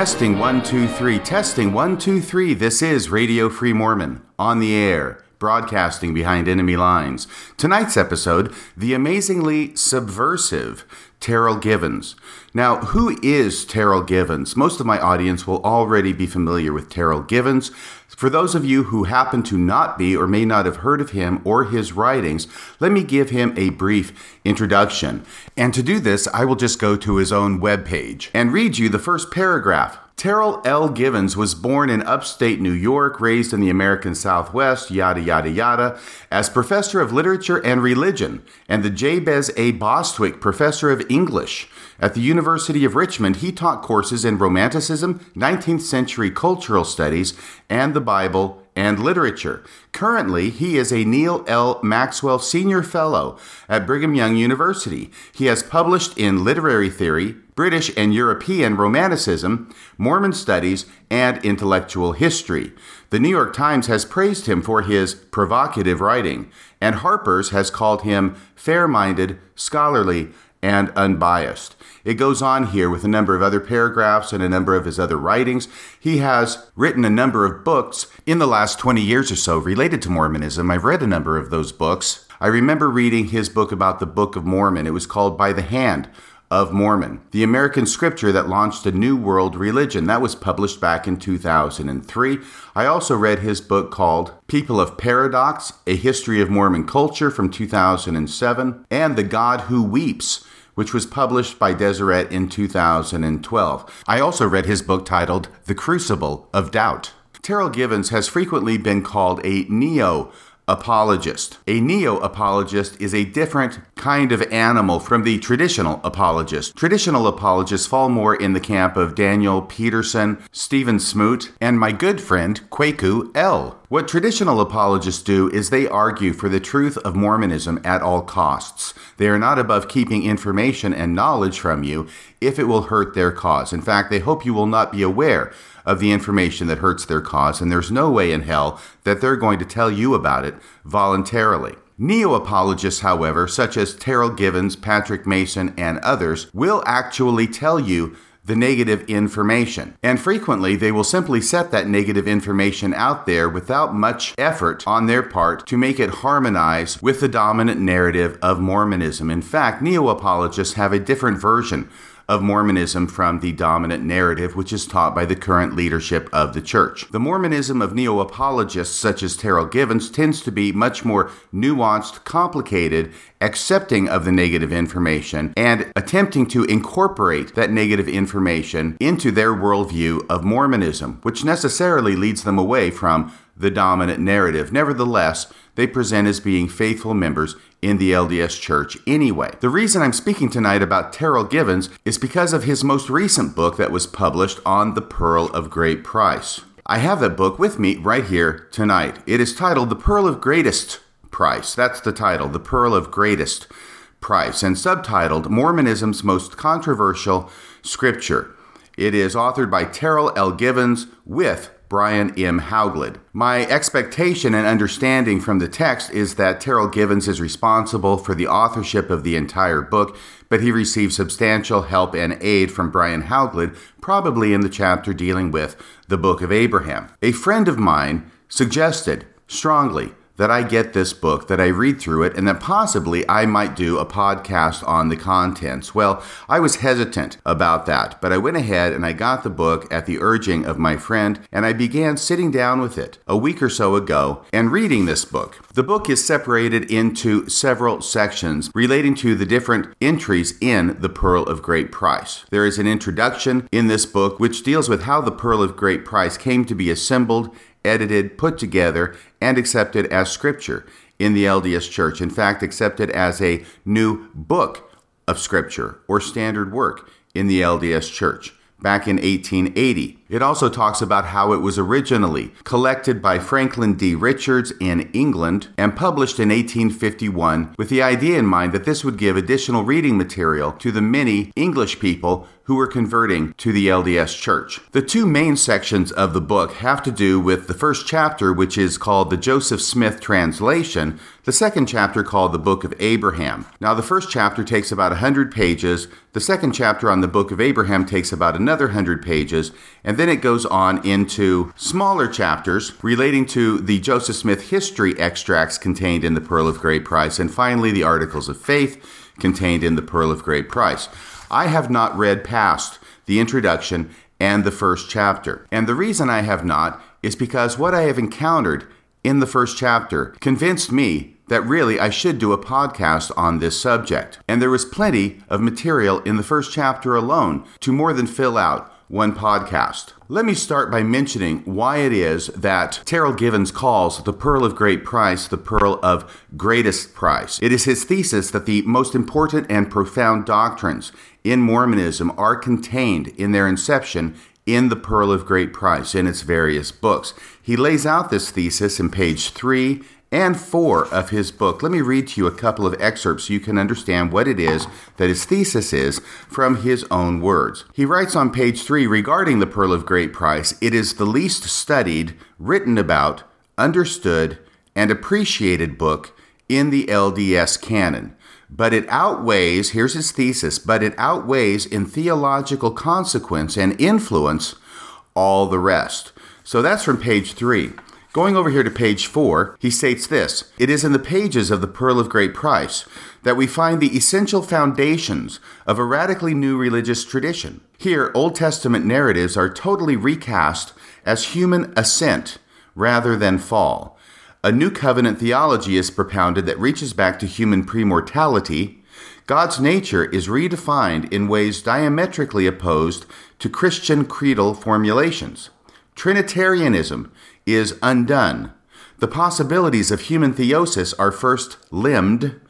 Testing one, two, three. Testing one, two, three. This is Radio Free Mormon on the air, broadcasting behind enemy lines. Tonight's episode The Amazingly Subversive Terryl Givens. Now, who is Terryl Givens? Most of my audience will already be familiar with Terryl Givens. For those of you who happen to not be or may not have heard of him or his writings, let me give him a brief introduction. And to do this, I will just go to his own webpage and read you the first paragraph. Terryl L. Givens was born in upstate New York, raised in the American Southwest, yada, yada, yada, as professor of literature and religion, and the Jabez A. Bostwick Professor of English. At the University of Richmond, he taught courses in Romanticism, 19th century cultural studies, and the Bible and literature. Currently, he is a Neal L. Maxwell Senior Fellow at Brigham Young University. He has published in literary theory, British and European Romanticism, Mormon studies, and intellectual history. The New York Times has praised him for his provocative writing, and Harper's has called him fair minded, scholarly, and unbiased. It goes on here with a number of other paragraphs and a number of his other writings. He has written a number of books in the last 20 years or so related to Mormonism. I've read a number of those books. I remember reading his book about the Book of Mormon. It was called By the Hand of Mormon, the American scripture that launched a new world religion. That was published back in 2003. I also read his book called People of Paradox A History of Mormon Culture from 2007, and The God Who Weeps which was published by Deseret in 2012. I also read his book titled The Crucible of Doubt. Terryl Givens has frequently been called a neo apologist. A neo apologist is a different kind of animal from the traditional apologist. Traditional apologists fall more in the camp of Daniel Peterson, Stephen Smoot, and my good friend Kwaku El. What traditional apologists do is they argue for the truth of Mormonism at all costs. They are not above keeping information and knowledge from you if it will hurt their cause. In fact, they hope you will not be aware of the information that hurts their cause, and there's no way in hell that they're going to tell you about it voluntarily. Neo apologists, however, such as Terryl Givens, Patrick Mason, and others, will actually tell you the negative information. And frequently, they will simply set that negative information out there without much effort on their part to make it harmonize with the dominant narrative of Mormonism. In fact, neo apologists have a different version of Mormonism from the dominant narrative which is taught by the current leadership of the church. The Mormonism of neo apologists such as Terryl Givens tends to be much more nuanced, complicated, accepting of the negative information, and attempting to incorporate that negative information into their worldview of Mormonism, which necessarily leads them away from the dominant narrative. Nevertheless, they present as being faithful members in the LDS Church anyway. The reason I'm speaking tonight about Terryl Givens is because of his most recent book that was published on the Pearl of Great Price. I have that book with me right here tonight. It is titled The Pearl of Greatest Price. That's the title, The Pearl of Greatest Price, and subtitled Mormonism's Most Controversial Scripture. It is authored by Terryl L. Givens with Brian M. Hauglid. My expectation and understanding from the text is that Terryl Givens is responsible for the authorship of the entire book, but he received substantial help and aid from Brian Hauglid, probably in the chapter dealing with the Book of Abraham. A friend of mine suggested strongly that I get this book, that I read through it, and that possibly I might do a podcast on the contents. Well, I was hesitant about that, but I went ahead and I got the book at the urging of my friend, and I began sitting down with it a week or so ago and reading this book. The book is separated into several sections relating to the different entries in the Pearl of Great Price. There is an introduction in this book which deals with how the Pearl of Great Price came to be assembled edited, put together, and accepted as scripture in the LDS Church. In fact, accepted as a new book of scripture or standard work in the LDS Church back in 1880. It also talks about how it was originally collected by Franklin D. Richards in England and published in 1851 with the idea in mind that this would give additional reading material to the many English people who were converting to the LDS Church. The two main sections of the book have to do with the first chapter, which is called the Joseph Smith translation, the second chapter called the Book of Abraham. Now, the first chapter takes about 100 pages, the second chapter on the Book of Abraham takes about another 100 pages, and then it goes on into smaller chapters relating to the Joseph Smith history extracts contained in the Pearl of Great Price, and finally the Articles of Faith contained in the Pearl of Great Price. I have not read past the introduction and the first chapter. And the reason I have not is because what I have encountered in the first chapter convinced me that really I should do a podcast on this subject. And there was plenty of material in the first chapter alone to more than fill out one podcast. Let me start by mentioning why it is that Terryl Givens calls the Pearl of Great Price the Pearl of Greatest Price. It is his thesis that the most important and profound doctrines in Mormonism are contained in their inception in the Pearl of Great Price in its various books. He lays out this thesis in page 3 and 4 of his book. Let me read to you a couple of excerpts so you can understand what it is that his thesis is from his own words. He writes on page 3 regarding the Pearl of Great Price it is the least studied, written about, understood, and appreciated book in the LDS canon. But it outweighs, here's his thesis, but it outweighs in theological consequence and influence all the rest. So that's from page 3. Going over here to page 4, he states this It is in the pages of the Pearl of Great Price that we find the essential foundations of a radically new religious tradition. Here, Old Testament narratives are totally recast as human ascent rather than fall. A new covenant theology is propounded that reaches back to human premortality. God's nature is redefined in ways diametrically opposed to Christian creedal formulations. Trinitarianism is undone. The possibilities of human theosis are first limned,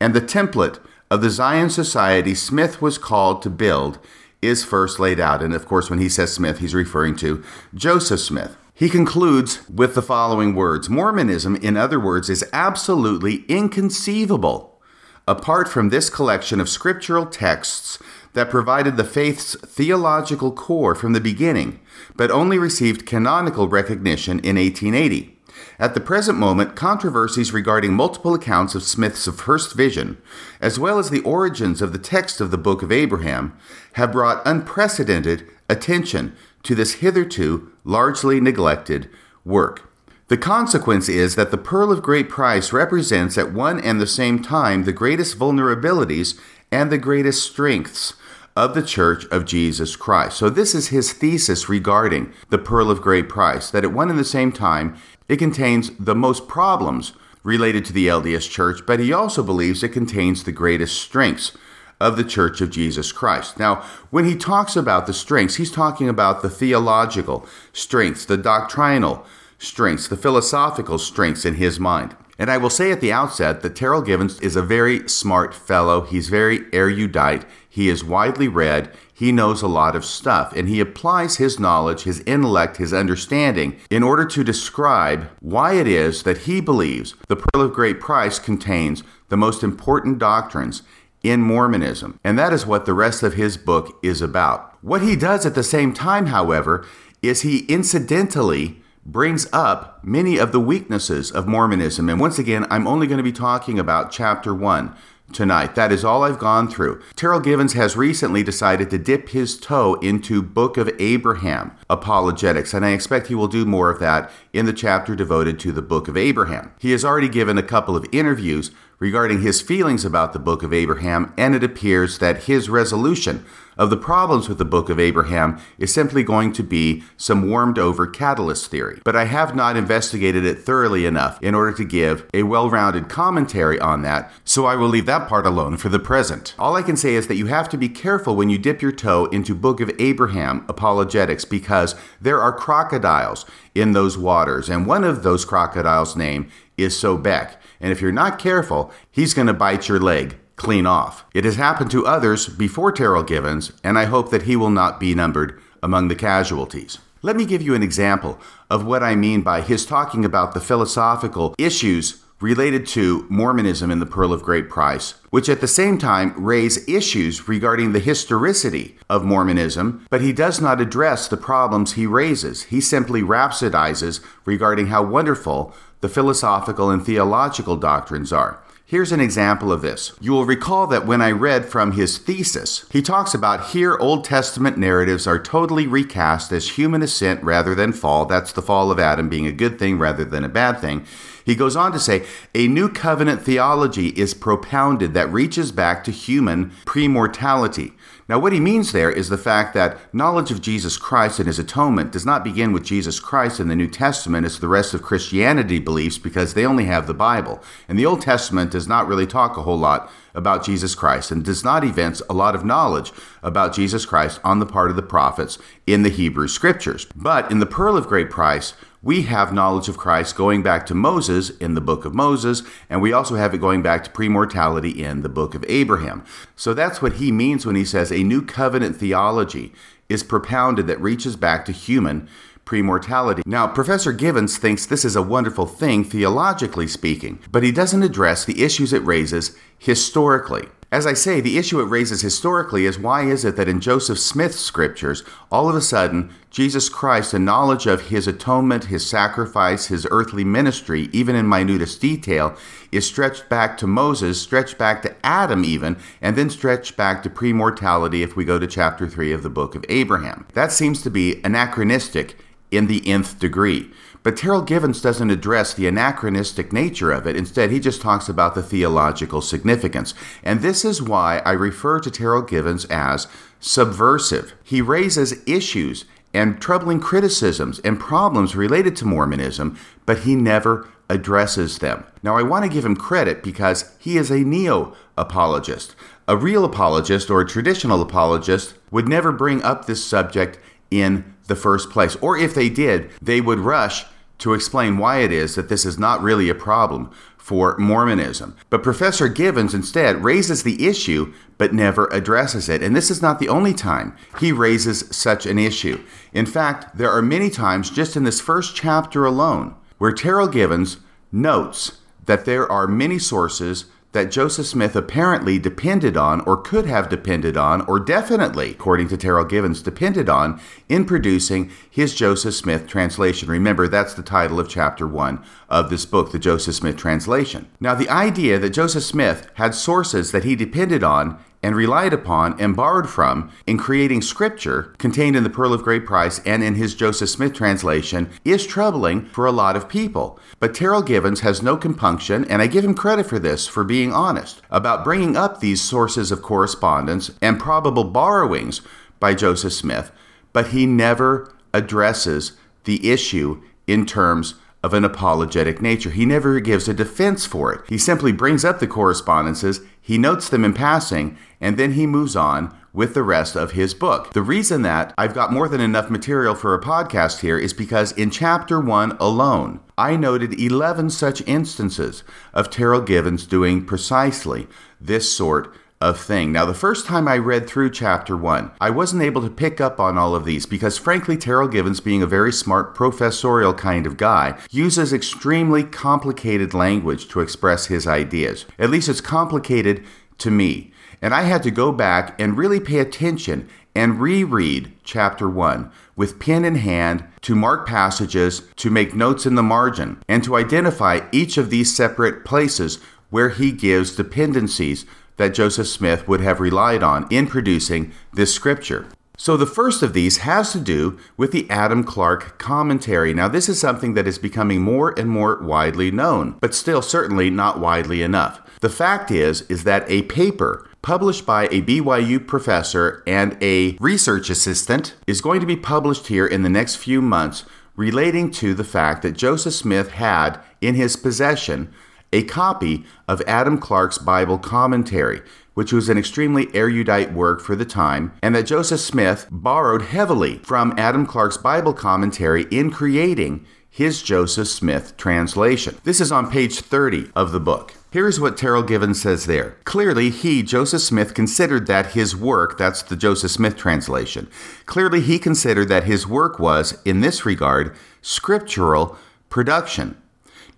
and the template of the Zion society Smith was called to build is first laid out. And of course, when he says Smith, he's referring to Joseph Smith. He concludes with the following words Mormonism, in other words, is absolutely inconceivable apart from this collection of scriptural texts that provided the faith's theological core from the beginning, but only received canonical recognition in 1880. At the present moment, controversies regarding multiple accounts of Smith's first vision, as well as the origins of the text of the Book of Abraham, have brought unprecedented attention to this hitherto largely neglected work. The consequence is that the pearl of great price represents at one and the same time the greatest vulnerabilities and the greatest strengths of the Church of Jesus Christ. So, this is his thesis regarding the pearl of great price that at one and the same time it contains the most problems related to the LDS Church, but he also believes it contains the greatest strengths of the Church of Jesus Christ. Now, when he talks about the strengths, he's talking about the theological strengths, the doctrinal strengths, the philosophical strengths in his mind. And I will say at the outset that Terryl Givens is a very smart fellow. He's very erudite. He is widely read. He knows a lot of stuff. And he applies his knowledge, his intellect, his understanding in order to describe why it is that he believes the Pearl of Great Price contains the most important doctrines in Mormonism. And that is what the rest of his book is about. What he does at the same time, however, is he incidentally brings up many of the weaknesses of Mormonism. And once again, I'm only going to be talking about chapter 1 tonight. That is all I've gone through. Terryl Givens has recently decided to dip his toe into Book of Abraham apologetics, and I expect he will do more of that in the chapter devoted to the Book of Abraham. He has already given a couple of interviews regarding his feelings about the Book of Abraham, and it appears that his resolution of the problems with the Book of Abraham is simply going to be some warmed over catalyst theory. But I have not investigated it thoroughly enough in order to give a well rounded commentary on that, so I will leave that part alone for the present. All I can say is that you have to be careful when you dip your toe into Book of Abraham apologetics because there are crocodiles in those waters, and one of those crocodiles' name is Sobek. And if you're not careful, he's going to bite your leg clean off. It has happened to others before Terryl Givens, and I hope that he will not be numbered among the casualties. Let me give you an example of what I mean by his talking about the philosophical issues related to Mormonism in the Pearl of Great Price, which at the same time raise issues regarding the historicity of Mormonism, but he does not address the problems he raises. He simply rhapsodizes regarding how wonderful the philosophical and theological doctrines are. Here's an example of this. You will recall that when I read from his thesis, he talks about here Old Testament narratives are totally recast as human ascent rather than fall. That's the fall of Adam being a good thing rather than a bad thing. He goes on to say, a new covenant theology is propounded that reaches back to human premortality. Now, what he means there is the fact that knowledge of Jesus Christ and his atonement does not begin with Jesus Christ in the New Testament as the rest of Christianity believes because they only have the Bible. And the Old Testament does not really talk a whole lot about Jesus Christ and does not evince a lot of knowledge about Jesus Christ on the part of the prophets in the Hebrew Scriptures. But in the Pearl of Great Price, we have knowledge of Christ going back to Moses in the book of Moses, and we also have it going back to premortality in the book of Abraham. So that's what he means when he says a new covenant theology is propounded that reaches back to human premortality. Now, Professor Givens thinks this is a wonderful thing, theologically speaking, but he doesn't address the issues it raises historically. As I say, the issue it raises historically is why is it that in Joseph Smith's scriptures, all of a sudden, Jesus Christ, a knowledge of his atonement, his sacrifice, his earthly ministry, even in minutest detail, is stretched back to Moses, stretched back to Adam, even, and then stretched back to premortality if we go to chapter 3 of the book of Abraham. That seems to be anachronistic in the nth degree. But Terryl Givens doesn't address the anachronistic nature of it. Instead, he just talks about the theological significance. And this is why I refer to Terryl Givens as subversive. He raises issues and troubling criticisms and problems related to Mormonism, but he never addresses them. Now, I want to give him credit because he is a neo apologist. A real apologist or a traditional apologist would never bring up this subject in the first place. Or if they did, they would rush to explain why it is that this is not really a problem for Mormonism. But Professor Givens instead raises the issue but never addresses it. And this is not the only time he raises such an issue. In fact, there are many times just in this first chapter alone where Terryl Givens notes that there are many sources that Joseph Smith apparently depended on, or could have depended on, or definitely, according to Terryl Givens, depended on in producing his Joseph Smith translation. Remember, that's the title of chapter one of this book, the Joseph Smith translation. Now, the idea that Joseph Smith had sources that he depended on and relied upon and borrowed from in creating scripture contained in the Pearl of Great Price and in his Joseph Smith translation is troubling for a lot of people. But Terryl Givens has no compunction, and I give him credit for this, for being honest about bringing up these sources of correspondence and probable borrowings by Joseph Smith, but he never addresses the issue in terms of an apologetic nature. He never gives a defense for it. He simply brings up the correspondences, he notes them in passing, and then he moves on with the rest of his book. The reason that I've got more than enough material for a podcast here is because in chapter 1 alone, I noted 11 such instances of Terryl Givens doing precisely this sort of thing. Now, the first time I read through chapter one, I wasn't able to pick up on all of these because, frankly, Terryl Givens, being a very smart professorial kind of guy, uses extremely complicated language to express his ideas. At least it's complicated to me. And I had to go back and really pay attention and reread chapter 1 with pen in hand to mark passages, to make notes in the margin, and to identify each of these separate places where he gives dependencies that Joseph Smith would have relied on in producing this scripture. So, the first of these has to do with the Adam Clarke commentary. Now, this is something that is becoming more and more widely known, but still certainly not widely enough. The fact is is that a paper published by a BYU professor and a research assistant is going to be published here in the next few months relating to the fact that Joseph Smith had in his possession a copy of Adam Clarke's Bible commentary, which was an extremely erudite work for the time, and that Joseph Smith borrowed heavily from Adam Clarke's Bible commentary in creating his Joseph Smith translation. This is on page 30 of the book. Here's what Terryl Givens says there. Clearly, he, Joseph Smith, considered that his work, that's the Joseph Smith translation, clearly he considered that his work was, in this regard, scriptural production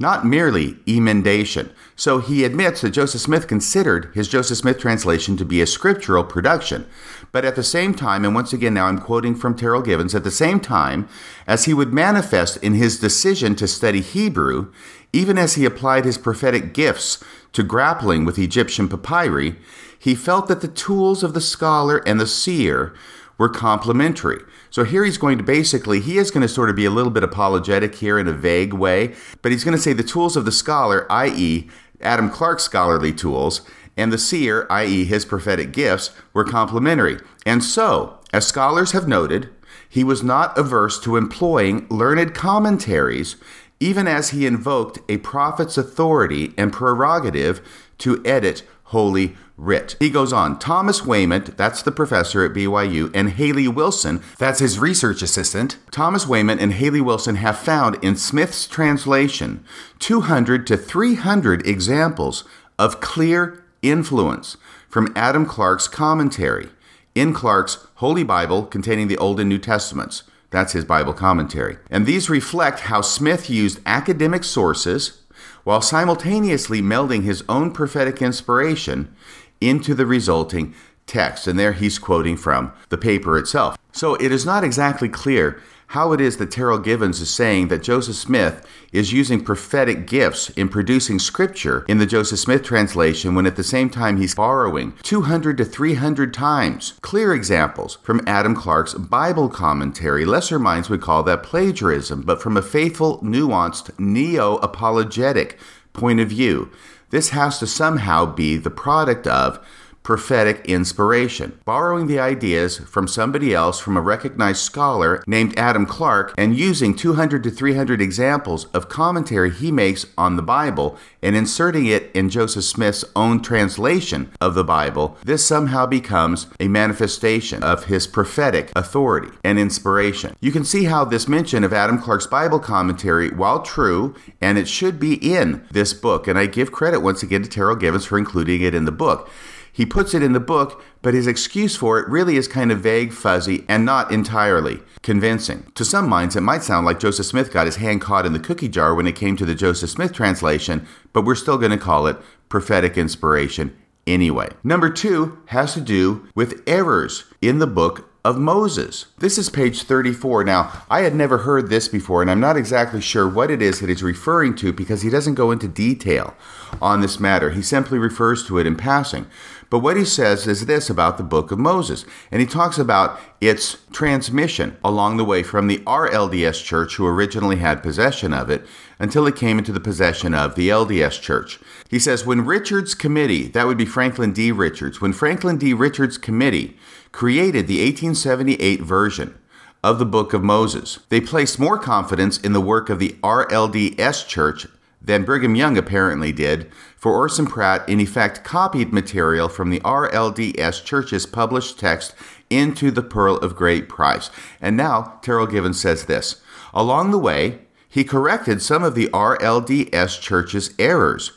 not merely emendation. So he admits that Joseph Smith considered his Joseph Smith translation to be a scriptural production. But at the same time, and once again now I'm quoting from Terryl Givens, at the same time as he would manifest in his decision to study Hebrew, even as he applied his prophetic gifts to grappling with Egyptian papyri, he felt that the tools of the scholar and the seer were complementary. So here he's going to basically, he is going to sort of be a little bit apologetic here in a vague way, but he's going to say the tools of the scholar, i.e., Adam Clarke's scholarly tools, and the seer, i.e., his prophetic gifts, were complementary. And so, as scholars have noted, he was not averse to employing learned commentaries, even as he invoked a prophet's authority and prerogative to edit holy writ. He goes on Thomas Wayment, that's the professor at BYU, and Haley Wilson, that's his research assistant. Thomas Wayment and Haley Wilson have found in Smith's translation 200 to 300 examples of clear influence from Adam Clarke's commentary in Clarke's Holy Bible containing the Old and New Testaments. That's his Bible commentary. And these reflect how Smith used academic sources while simultaneously melding his own prophetic inspiration into the resulting text. And there he's quoting from the paper itself. So it is not exactly clear how it is that Terryl Givens is saying that Joseph Smith is using prophetic gifts in producing scripture in the Joseph Smith translation when at the same time he's borrowing 200 to 300 times clear examples from Adam Clarke's Bible commentary. Lesser minds would call that plagiarism, but from a faithful, nuanced, neo apologetic point of view. This has to somehow be the product of prophetic inspiration, borrowing the ideas from somebody else, from a recognized scholar named Adam Clarke and using 200 to 300 examples of commentary he makes on the Bible and inserting it in Joseph Smith's own translation of the Bible, this somehow becomes a manifestation of his prophetic authority and inspiration. You can see how this mention of Adam Clarke's Bible commentary, while true, and it should be in this book, and I give credit once again to Terryl Givens for including it in the book. He puts it in the book, but his excuse for it really is kind of vague, fuzzy, and not entirely convincing. To some minds, it might sound like Joseph Smith got his hand caught in the cookie jar when it came to the Joseph Smith translation, but we're still going to call it prophetic inspiration anyway. Number two has to do with errors in the book of Moses. This is page 34. Now, I had never heard this before, and I'm not exactly sure what it is that he's referring to because he doesn't go into detail on this matter. He simply refers to it in passing. But what he says is this about the book of Moses. And he talks about its transmission along the way from the RLDS church, who originally had possession of it, until it came into the possession of the LDS church. He says, when Richard's committee, that would be Franklin D. Richards, when Franklin D. Richards' committee created the 1878 version, of the Book of Moses. They placed more confidence in the work of the RLDS Church than Brigham Young apparently did, for Orson Pratt in effect copied material from the RLDS Church's published text into the Pearl of Great Price. And now Terryl Givens says this Along the way, he corrected some of the RLDS Church's errors,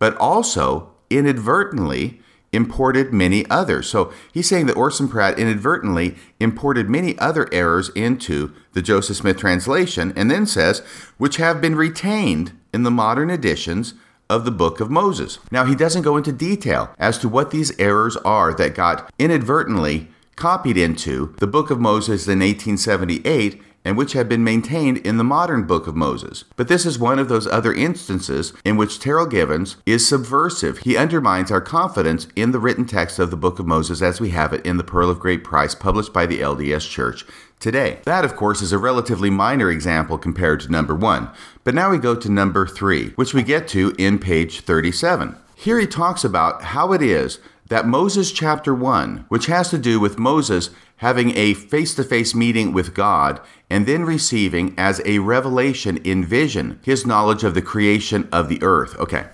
but also inadvertently imported many others. So he's saying that Orson Pratt inadvertently imported many other errors into the Joseph Smith translation, and then says, which have been retained in the modern editions of the book of Moses. Now, he doesn't go into detail as to what these errors are that got inadvertently copied into the book of Moses in 1878 and which have been maintained in the modern Book of Moses. But this is one of those other instances in which Terryl Givens is subversive. He undermines our confidence in the written text of the Book of Moses as we have it in the Pearl of Great Price published by the LDS Church today. That, of course, is a relatively minor example compared to number one. But now we go to number three, which we get to in page 37. Here he talks about how it is that Moses chapter 1, which has to do with Moses having a face to face meeting with God and then receiving as a revelation in vision his knowledge of the creation of the earth. Okay,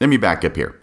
let me back up here.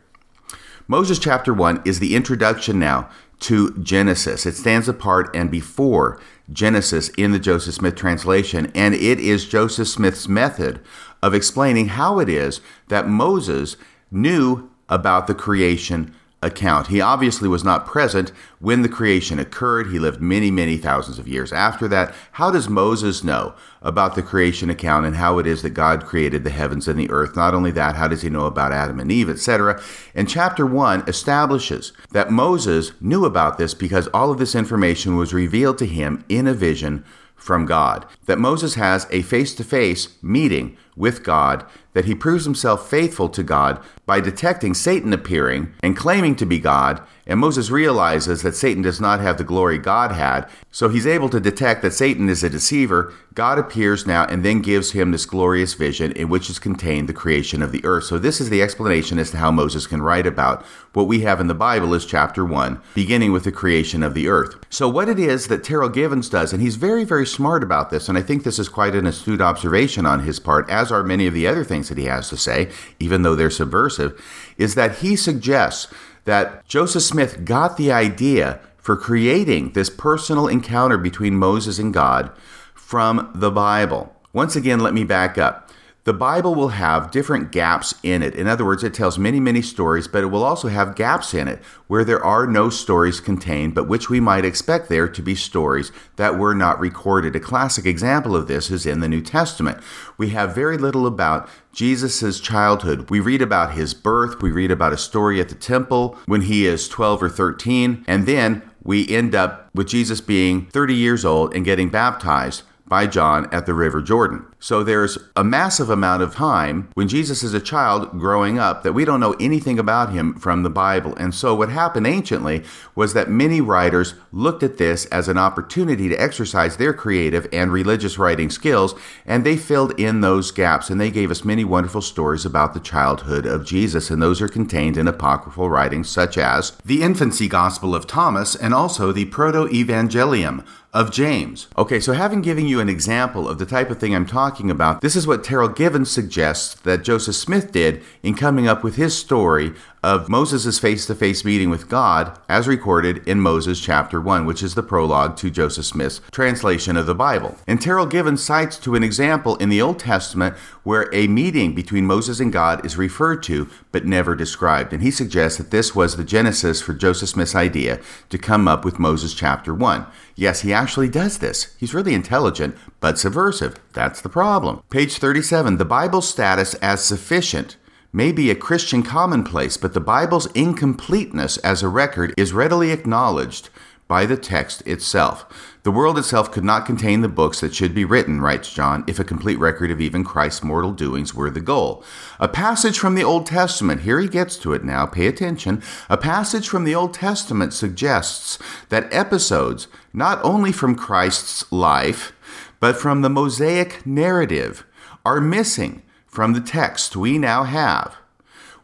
Moses chapter 1 is the introduction now to Genesis. It stands apart and before Genesis in the Joseph Smith translation, and it is Joseph Smith's method of explaining how it is that Moses knew about the creation account. He obviously was not present when the creation occurred. He lived many, many thousands of years after that. How does Moses know about the creation account and how it is that God created the heavens and the earth? Not only that, how does he know about Adam and Eve, etc.? And chapter 1 establishes that Moses knew about this because all of this information was revealed to him in a vision from God. That Moses has a face to face meeting with God, that he proves himself faithful to God by detecting Satan appearing and claiming to be God, and Moses realizes that Satan does not have the glory God had, so he's able to detect that Satan is a deceiver. God appears now and then gives him this glorious vision in which is contained the creation of the earth. So, this is the explanation as to how Moses can write about what we have in the Bible is chapter 1, beginning with the creation of the earth. So, what it is that Terryl Givens does, and he's very, very smart about this, and I think this is quite an astute observation on his part, as are many of the other things that he has to say, even though they're subversive, is that he suggests that Joseph Smith got the idea for creating this personal encounter between Moses and God from the Bible. Once again, let me back up. The Bible will have different gaps in it. In other words, it tells many, many stories, but it will also have gaps in it where there are no stories contained, but which we might expect there to be stories that were not recorded. A classic example of this is in the New Testament. We have very little about Jesus' childhood. We read about his birth, we read about a story at the temple when he is 12 or 13, and then we end up with Jesus being 30 years old and getting baptized by John at the River Jordan. So there's a massive amount of time when Jesus is a child growing up that we don't know anything about him from the Bible. And so what happened anciently was that many writers looked at this as an opportunity to exercise their creative and religious writing skills, and they filled in those gaps and they gave us many wonderful stories about the childhood of Jesus. And those are contained in apocryphal writings such as the Infancy Gospel of Thomas and also the Proto Evangelium of James. Okay, so having given you an example of the type of thing I'm talking about, this is what Terryl Givens suggests that Joseph Smith did in coming up with his story of Moses' face to face meeting with God as recorded in Moses chapter 1, which is the prologue to Joseph Smith's translation of the Bible. And Terryl Givens cites to an example in the Old Testament where a meeting between Moses and God is referred to but never described. And he suggests that this was the genesis for Joseph Smith's idea to come up with Moses chapter 1. Yes, he actually does this. He's really intelligent, but subversive. That's the problem. Page 37 The Bible's status as sufficient may be a Christian commonplace, but the Bible's incompleteness as a record is readily acknowledged by the text itself. The world itself could not contain the books that should be written, writes John, if a complete record of even Christ's mortal doings were the goal. A passage from the Old Testament, here he gets to it now, pay attention. A passage from the Old Testament suggests that episodes, not only from Christ's life, but from the Mosaic narrative, are missing from the text we now have,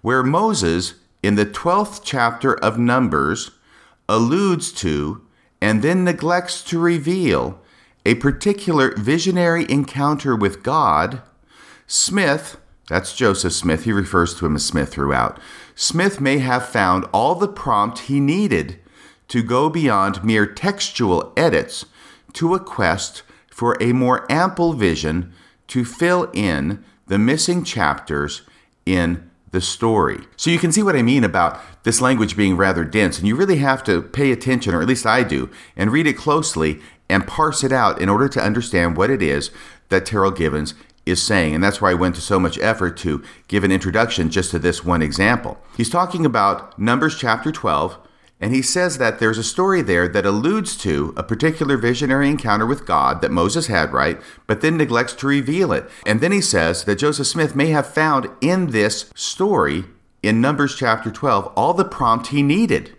where Moses, in the 12th chapter of Numbers, alludes to and then neglects to reveal a particular visionary encounter with God, Smith, that's Joseph Smith, he refers to him as Smith throughout, Smith may have found all the prompt he needed to go beyond mere textual edits to a quest for a more ample vision to fill in the missing chapters in the story. So you can see what I mean about this language being rather dense, and you really have to pay attention, or at least I do, and read it closely and parse it out in order to understand what it is that Terryl Givens is saying. And that's why I went to so much effort to give an introduction just to this one example. He's talking about Numbers chapter 12, and he says that there's a story there that alludes to a particular visionary encounter with God that Moses had, right? But then neglects to reveal it. And then he says that Joseph Smith may have found in this story, in Numbers chapter 12, all the prompt he needed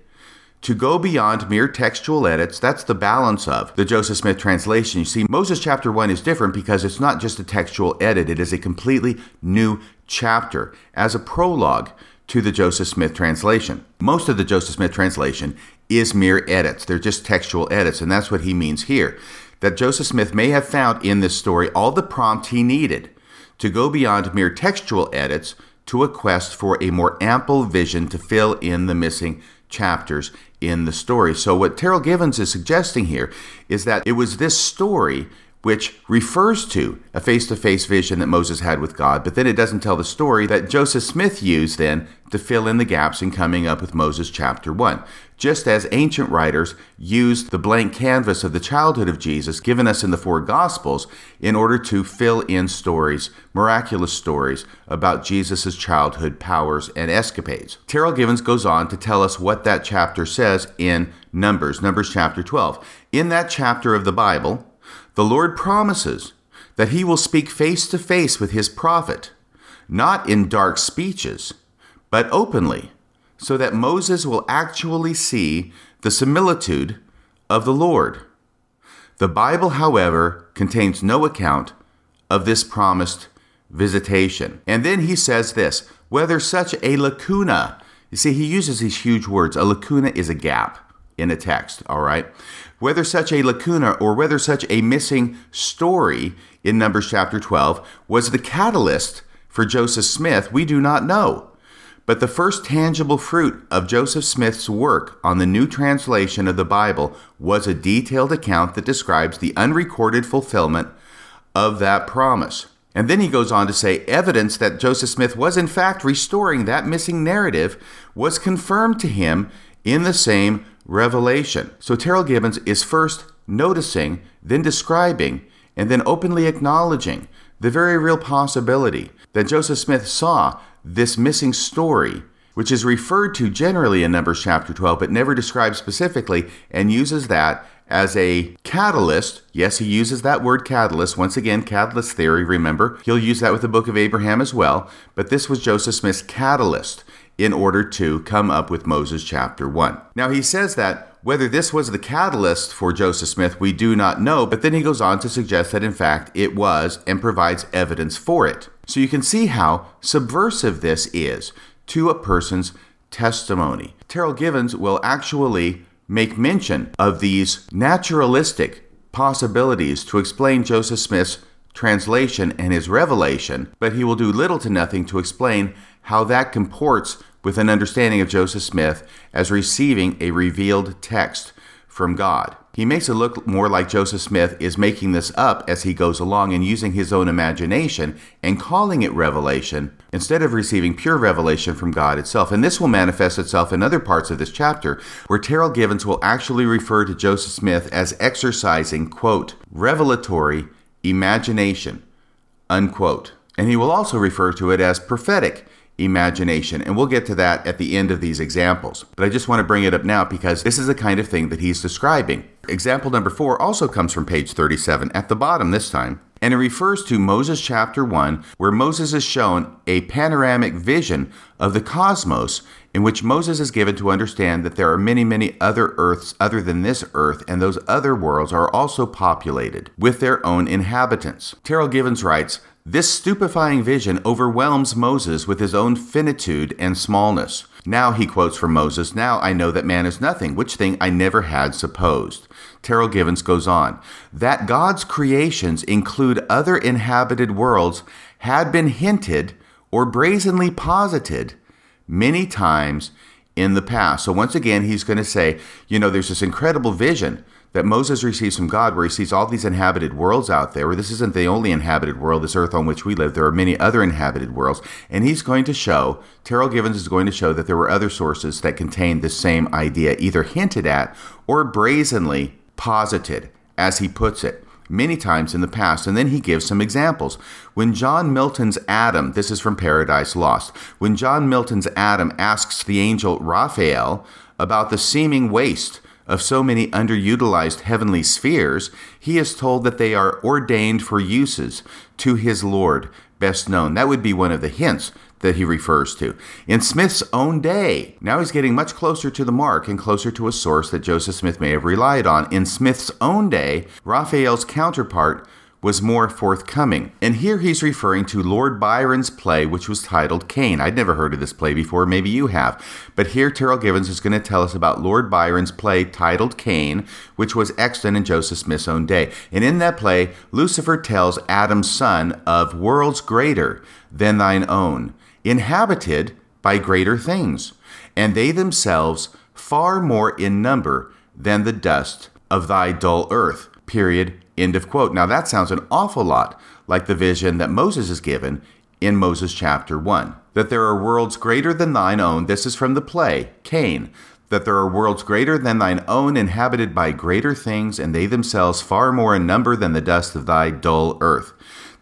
to go beyond mere textual edits. That's the balance of the Joseph Smith translation. You see, Moses chapter 1 is different because it's not just a textual edit, it is a completely new chapter. As a prologue, to the Joseph Smith translation. Most of the Joseph Smith translation is mere edits, they're just textual edits, and that's what he means here. That Joseph Smith may have found in this story all the prompt he needed to go beyond mere textual edits to a quest for a more ample vision to fill in the missing chapters in the story. So, what Terryl Givens is suggesting here is that it was this story which refers to a face to face vision that Moses had with God, but then it doesn't tell the story that Joseph Smith used then to fill in the gaps in coming up with Moses chapter 1. Just as ancient writers used the blank canvas of the childhood of Jesus given us in the four Gospels in order to fill in stories, miraculous stories, about Jesus' childhood powers and escapades. Terryl Givens goes on to tell us what that chapter says in Numbers, Numbers chapter 12. In that chapter of the Bible, the Lord promises that he will speak face to face with his prophet, not in dark speeches, but openly, so that Moses will actually see the similitude of the Lord. The Bible, however, contains no account of this promised visitation. And then he says this whether such a lacuna, you see, he uses these huge words. A lacuna is a gap in a text, all right? Whether such a lacuna or whether such a missing story in Numbers chapter 12 was the catalyst for Joseph Smith, we do not know. But the first tangible fruit of Joseph Smith's work on the new translation of the Bible was a detailed account that describes the unrecorded fulfillment of that promise. And then he goes on to say evidence that Joseph Smith was in fact restoring that missing narrative was confirmed to him in the same revelation. So Terryl Givens is first noticing, then describing, and then openly acknowledging the very real possibility that Joseph Smith saw this missing story, which is referred to generally in Numbers chapter 12, but never described specifically, and uses that as a catalyst. Yes, he uses that word catalyst. Once again, catalyst theory, remember. He'll use that with the book of Abraham as well. But this was Joseph Smith's catalyst in order to come up with Moses chapter 1. Now, he says that whether this was the catalyst for Joseph Smith, we do not know, but then he goes on to suggest that in fact it was and provides evidence for it. So you can see how subversive this is to a person's testimony. Terryl Givens will actually make mention of these naturalistic possibilities to explain Joseph Smith's translation and his revelation, but he will do little to nothing to explain how that comports with an understanding of Joseph Smith as receiving a revealed text from God. He makes it look more like Joseph Smith is making this up as he goes along and using his own imagination and calling it revelation instead of receiving pure revelation from God itself. And this will manifest itself in other parts of this chapter, where Terryl Givens will actually refer to Joseph Smith as exercising, quote, revelatory imagination, unquote. And he will also refer to it as prophetic imagination. And we'll get to that at the end of these examples. But I just want to bring it up now because this is the kind of thing that he's describing. Example number four also comes from page 37, at the bottom this time. And it refers to Moses chapter 1, where Moses is shown a panoramic vision of the cosmos, in which Moses is given to understand that there are many, many other earths other than this earth, and those other worlds are also populated with their own inhabitants. Terryl Givens writes, this stupefying vision overwhelms Moses with his own finitude and smallness. Now, he quotes from Moses, Now I know that man is nothing, which thing I never had supposed. Terryl Givens goes on, That God's creations include other inhabited worlds had been hinted or brazenly posited many times in the past. So, once again, he's going to say, You know, there's this incredible vision that Moses receives from God, where he sees all these inhabited worlds out there, where this isn't the only inhabited world, this earth on which we live. There are many other inhabited worlds. And he's going to show, Terryl Givens is going to show that there were other sources that contained the same idea, either hinted at or brazenly posited, as he puts it many times in the past. And then he gives some examples. When John Milton's Adam, this is from Paradise Lost, when John Milton's Adam asks the angel Raphael about the seeming waste of so many underutilized heavenly spheres, he is told that they are ordained for uses to his Lord, best known. That would be one of the hints that he refers to. In Smith's own day, now he's getting much closer to the mark and closer to a source that Joseph Smith may have relied on. In Smith's own day, Raphael's counterpart was more forthcoming. And here he's referring to Lord Byron's play, which was titled Cain. I'd never heard of this play before, maybe you have. But here Terryl Givens is going to tell us about Lord Byron's play titled Cain, which was extant in Joseph Smith's own day. And in that play, Lucifer tells Adam's son of worlds greater than thine own, inhabited by greater things, and they themselves far more in number than the dust of thy dull earth. Period End of quote. Now that sounds an awful lot like the vision that Moses is given in Moses chapter 1. That there are worlds greater than thine own. This is from the play, Cain. That there are worlds greater than thine own, inhabited by greater things, and they themselves far more in number than the dust of thy dull earth.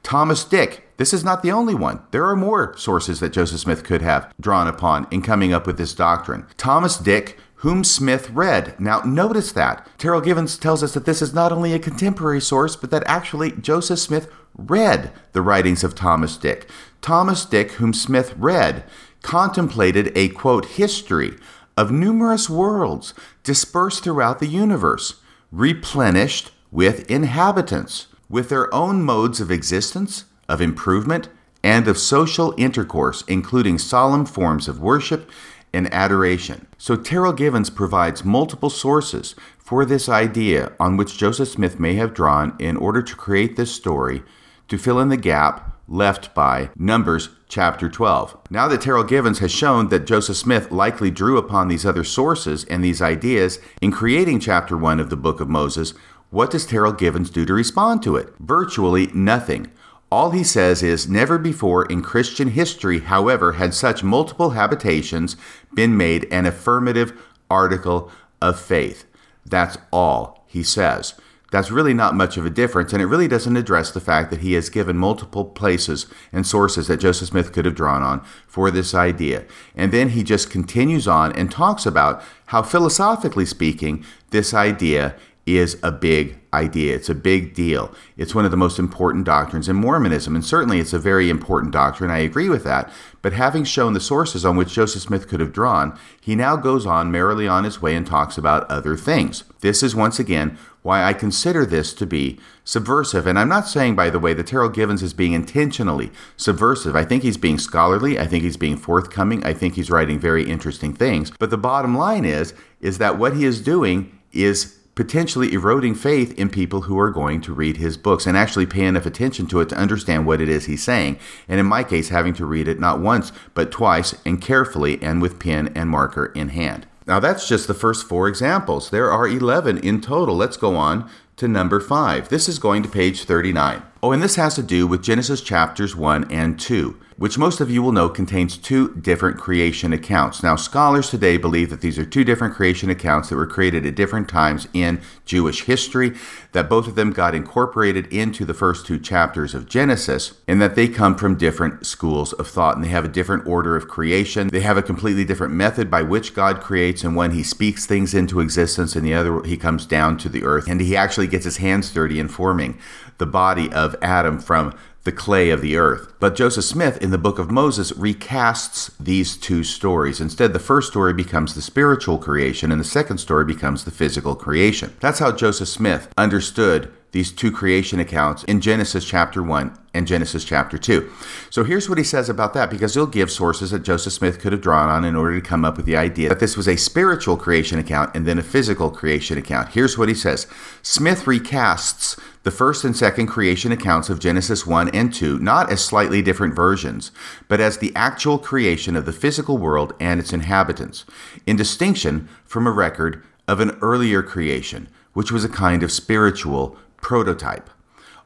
Thomas Dick, this is not the only one. There are more sources that Joseph Smith could have drawn upon in coming up with this doctrine. Thomas Dick, whom Smith read. Now, notice that. Terryl Givens tells us that this is not only a contemporary source, but that actually Joseph Smith read the writings of Thomas Dick. Thomas Dick, whom Smith read, contemplated a quote history of numerous worlds dispersed throughout the universe, replenished with inhabitants, with their own modes of existence, of improvement, and of social intercourse, including solemn forms of worship and adoration. So Terryl Givens provides multiple sources for this idea on which Joseph Smith may have drawn in order to create this story to fill in the gap left by Numbers chapter 12. Now that Terryl Givens has shown that Joseph Smith likely drew upon these other sources and these ideas in creating chapter 1 of the book of Moses, what does Terryl Givens do to respond to it? Virtually nothing. All he says is never before in Christian history, however, had such multiple habitations been made an affirmative article of faith. That's all he says that's really not much of a difference, and it really doesn't address the fact that he has given multiple places and sources that Joseph Smith could have drawn on for this idea. And then he just continues on and talks about how, philosophically speaking, this idea is a big idea. It's a big deal. It's one of the most important doctrines in Mormonism, and certainly it's a very important doctrine. I agree with that. But having shown the sources on which Joseph Smith could have drawn, he now goes on merrily on his way and talks about other things. This is once again why I consider this to be subversive. And I'm not saying, by the way, that Terryl Givens is being intentionally subversive. I think he's being scholarly. I think he's being forthcoming. I think he's writing very interesting things. But the bottom line is, is that what he is doing is potentially eroding faith in people who are going to read his books and actually pay enough attention to it to understand what it is he's saying. And in my case, having to read it not once, but twice and carefully and with pen and marker in hand. Now, that's just the first four examples. There are 11 in total. Let's go on to number 5. This is going to page 39. Oh, and this has to do with Genesis chapters 1 and 2 which most of you will know contains two different creation accounts. Now, scholars today believe that these are two different creation accounts that were created at different times in Jewish history, that both of them got incorporated into the first two chapters of Genesis, and that they come from different schools of thought and they have a different order of creation. They have a completely different method by which God creates, and when He speaks things into existence, and the other, He comes down to the earth, and He actually gets His hands dirty in forming the body of Adam from the clay of the earth. But Joseph Smith in the book of Moses recasts these two stories. Instead, the first story becomes the spiritual creation and the second story becomes the physical creation. That's how Joseph Smith understood these two creation accounts in Genesis chapter 1 and Genesis chapter 2. So here's what he says about that because he'll give sources that Joseph Smith could have drawn on in order to come up with the idea that this was a spiritual creation account and then a physical creation account. Here's what he says Smith recasts the first and second creation accounts of Genesis 1 and 2 not as slightly different versions, but as the actual creation of the physical world and its inhabitants, in distinction from a record of an earlier creation, which was a kind of spiritual prototype.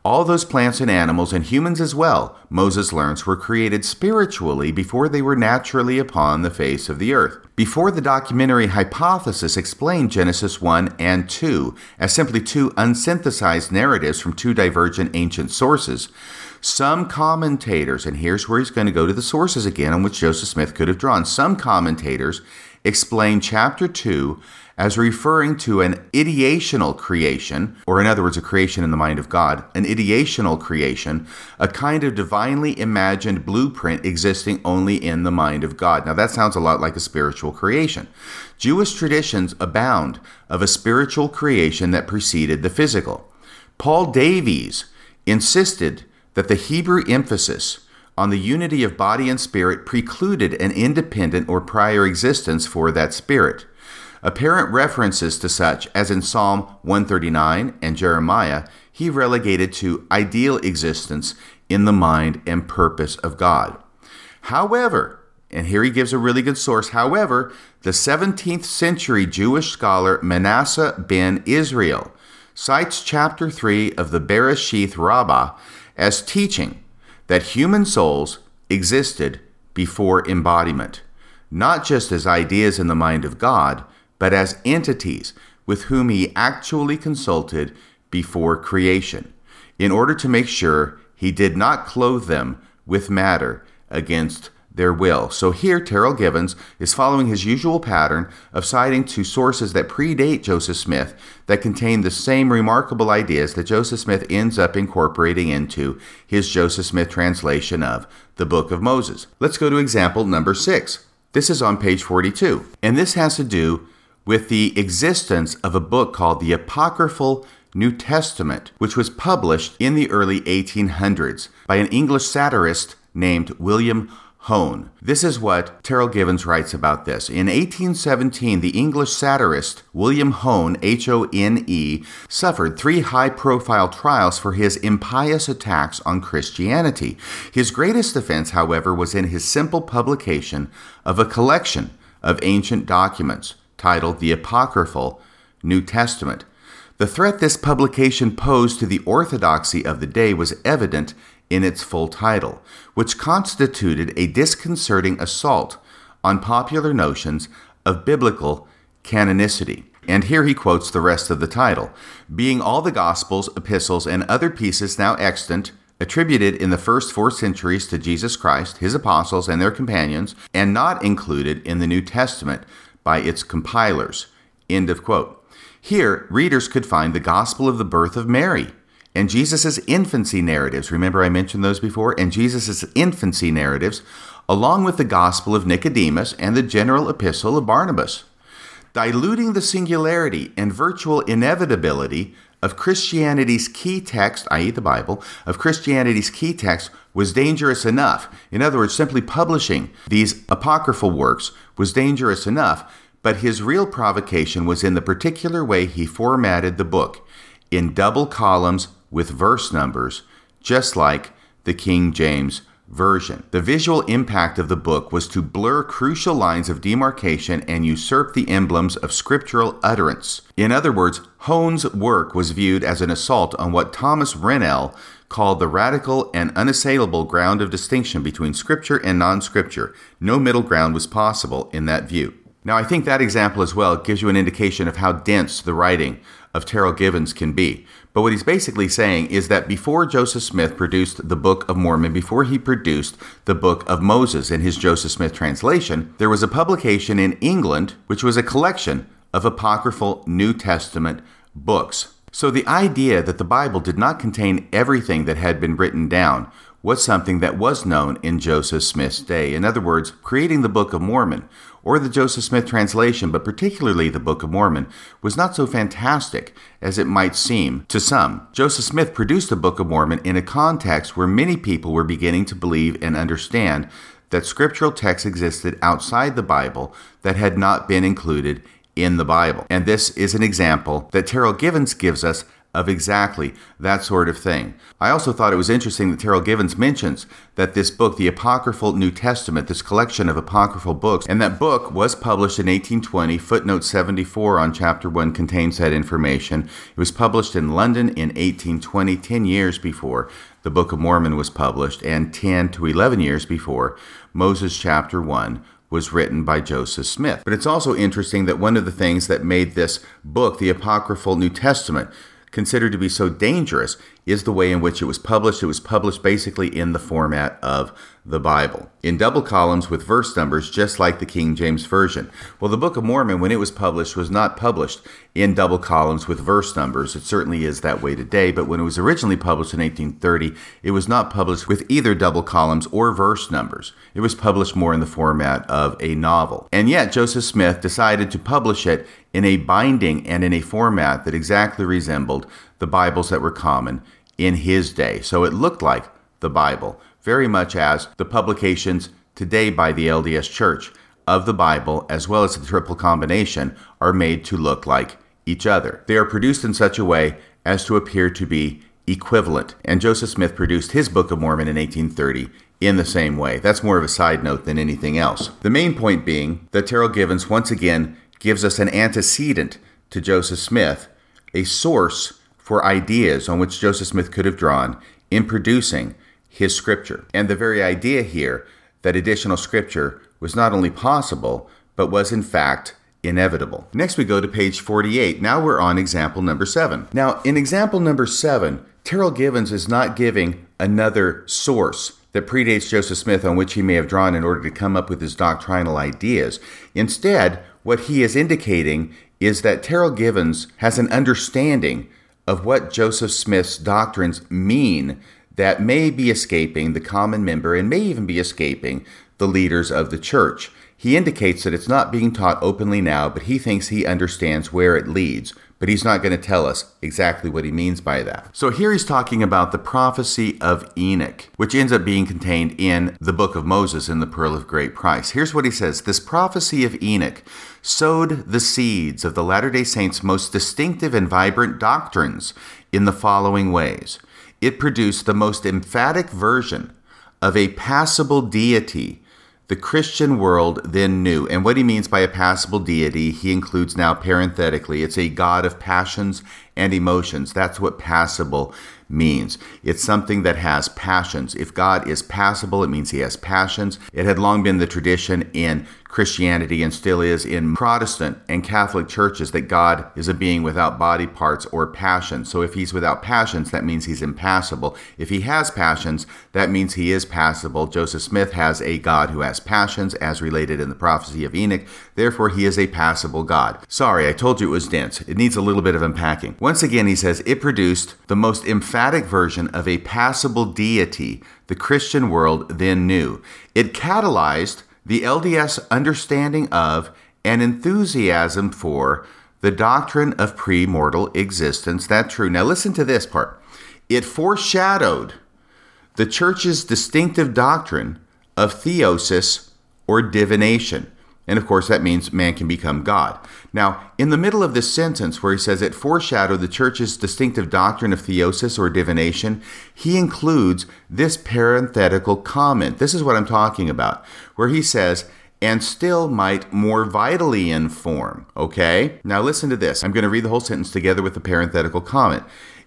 All those plants and animals and humans as well, Moses learns, were created spiritually before they were naturally upon the face of the earth. Before the documentary hypothesis explained Genesis 1 and 2 as simply two unsynthesized narratives from two divergent ancient sources, some commentators, and here's where he's going to go to the sources again on which Joseph Smith could have drawn, some commentators explain chapter 2 as referring to an ideational creation, or in other words, a creation in the mind of God, an ideational creation, a kind of divinely imagined blueprint existing only in the mind of God. Now, that sounds a lot like a spiritual creation. Jewish traditions abound of a spiritual creation that preceded the physical. Paul Davies insisted that the Hebrew emphasis on the unity of body and spirit precluded an independent or prior existence for that spirit. Apparent references to such as in Psalm 139 and Jeremiah, he relegated to ideal existence in the mind and purpose of God. However, and here he gives a really good source, however, the 17th century Jewish scholar Manasseh ben Israel cites chapter 3 of the Bereshith Rabbah as teaching that human souls existed before embodiment, not just as ideas in the mind of God, but as entities with whom he actually consulted before creation, in order to make sure he did not clothe them with matter against their will. So here, Terryl Givens is following his usual pattern of citing to sources that predate Joseph Smith that contain the same remarkable ideas that Joseph Smith ends up incorporating into his Joseph Smith translation of the Book of Moses. Let's go to example number six. This is on page 42, and this has to do with the existence of a book called the Apocryphal New Testament, which was published in the early 1800s by an English satirist named William Hone. This is what Terryl Givens writes about this. In 1817, the English satirist William Hone, H O N E, suffered three high profile trials for his impious attacks on Christianity. His greatest offense, however, was in his simple publication of a collection of ancient documents titled the Apocryphal New Testament. The threat this publication posed to the orthodoxy of the day was evident in its full title, which constituted a disconcerting assault on popular notions of biblical canonicity. And here he quotes the rest of the title Being all the Gospels, epistles, and other pieces now extant, attributed in the first four centuries to Jesus Christ, his apostles, and their companions, and not included in the New Testament by its compilers. End of quote. Here, readers could find the Gospel of the birth of Mary, and Jesus' infancy narratives. Remember, I mentioned those before? And Jesus' infancy narratives, along with the Gospel of Nicodemus and the general epistle of Barnabas. Diluting the singularity and virtual inevitability of Christianity's key text, i.e., the Bible, of Christianity's key text was dangerous enough. In other words, simply publishing these apocryphal works was dangerous enough, but his real provocation was in the particular way he formatted the book in double columns with verse numbers, just like the King James Version. The visual impact of the book was to blur crucial lines of demarcation and usurp the emblems of scriptural utterance. In other words, Hone's work was viewed as an assault on what Thomas Rennell called the radical and unassailable ground of distinction between scripture and non scripture. No middle ground was possible in that view. Now, I think that example as well gives you an indication of how dense the writing of Terryl Givens can be. But what he's basically saying is that before Joseph Smith produced the Book of Mormon, before he produced the Book of Moses in his Joseph Smith translation, there was a publication in England which was a collection of apocryphal New Testament books. So the idea that the Bible did not contain everything that had been written down was something that was known in Joseph Smith's day. In other words, creating the Book of Mormon or the Joseph Smith translation, but particularly the Book of Mormon, was not so fantastic as it might seem to some. Joseph Smith produced the Book of Mormon in a context where many people were beginning to believe and understand that scriptural texts existed outside the Bible that had not been included in the Bible. And this is an example that Terryl Givens gives us of exactly that sort of thing. I also thought it was interesting that Terryl Givens mentions that this book, the Apocryphal New Testament, this collection of apocryphal books, and that book was published in 1820. Footnote 74 on chapter 1 contains that information. It was published in London in 1820, 10 years before the Book of Mormon was published, and 10 to 11 years before Moses chapter 1 was written by Joseph Smith. But it's also interesting that one of the things that made this book, the Apocryphal New Testament, considered to be so dangerous is the way in which it was published. It was published basically in the format of the Bible, in double columns with verse numbers, just like the King James Version. Well, the Book of Mormon, when it was published, was not published in double columns with verse numbers. It certainly is that way today, but when it was originally published in 1830, it was not published with either double columns or verse numbers. It was published more in the format of a novel. And yet, Joseph Smith decided to publish it in a binding and in a format that exactly resembled the Bibles that were common in his day. So it looked like the Bible, very much as the publications today by the LDS Church of the Bible, as well as the triple combination, are made to look like each other. They are produced in such a way as to appear to be equivalent. And Joseph Smith produced his Book of Mormon in 1830 in the same way. That's more of a side note than anything else. The main point being that Terryl Givens once again gives us an antecedent to Joseph Smith, a source for ideas on which Joseph Smith could have drawn in producing his scripture. And the very idea here that additional scripture was not only possible, but was in fact inevitable. Next, we go to page 48. Now we're on example number seven. Now, in example number seven, Terryl Givens is not giving another source that predates Joseph Smith on which he may have drawn in order to come up with his doctrinal ideas. Instead, what he is indicating is that Terryl Givens has an understanding of what Joseph Smith's doctrines mean that may be escaping the common member and may even be escaping the leaders of the church. He indicates that it's not being taught openly now, but he thinks he understands where it leads. But he's not going to tell us exactly what he means by that. So here he's talking about the prophecy of Enoch, which ends up being contained in the book of Moses in the Pearl of Great Price. Here's what he says This prophecy of Enoch sowed the seeds of the Latter day Saints' most distinctive and vibrant doctrines in the following ways it produced the most emphatic version of a passible deity the Christian world then knew. And what he means by a passible deity, he includes now parenthetically, it's a God of passions and emotions. That's what passible means. It's something that has passions. If God is passible, it means he has passions. It had long been the tradition in Christianity and still is in Protestant and Catholic churches that God is a being without body parts or passions. So if he's without passions, that means he's impassible. If he has passions, that means he is passible. Joseph Smith has a God who has passions, as related in the prophecy of Enoch. Therefore, he is a passible God. Sorry, I told you it was dense. It needs a little bit of unpacking. Once again, he says it produced the most emphatic version of a passible deity the Christian world then knew. It catalyzed the LDS understanding of and enthusiasm for the doctrine of premortal existence. That's true. Now, listen to this part. It foreshadowed the church's distinctive doctrine of theosis or divination. And of course, that means man can become God. Now, in the middle of this sentence where he says it foreshadowed the church's distinctive doctrine of theosis or divination, he includes this parenthetical comment. This is what I'm talking about, where he says, and still might more vitally inform. Okay? Now listen to this. I'm going to read the whole sentence together with the parenthetical comment.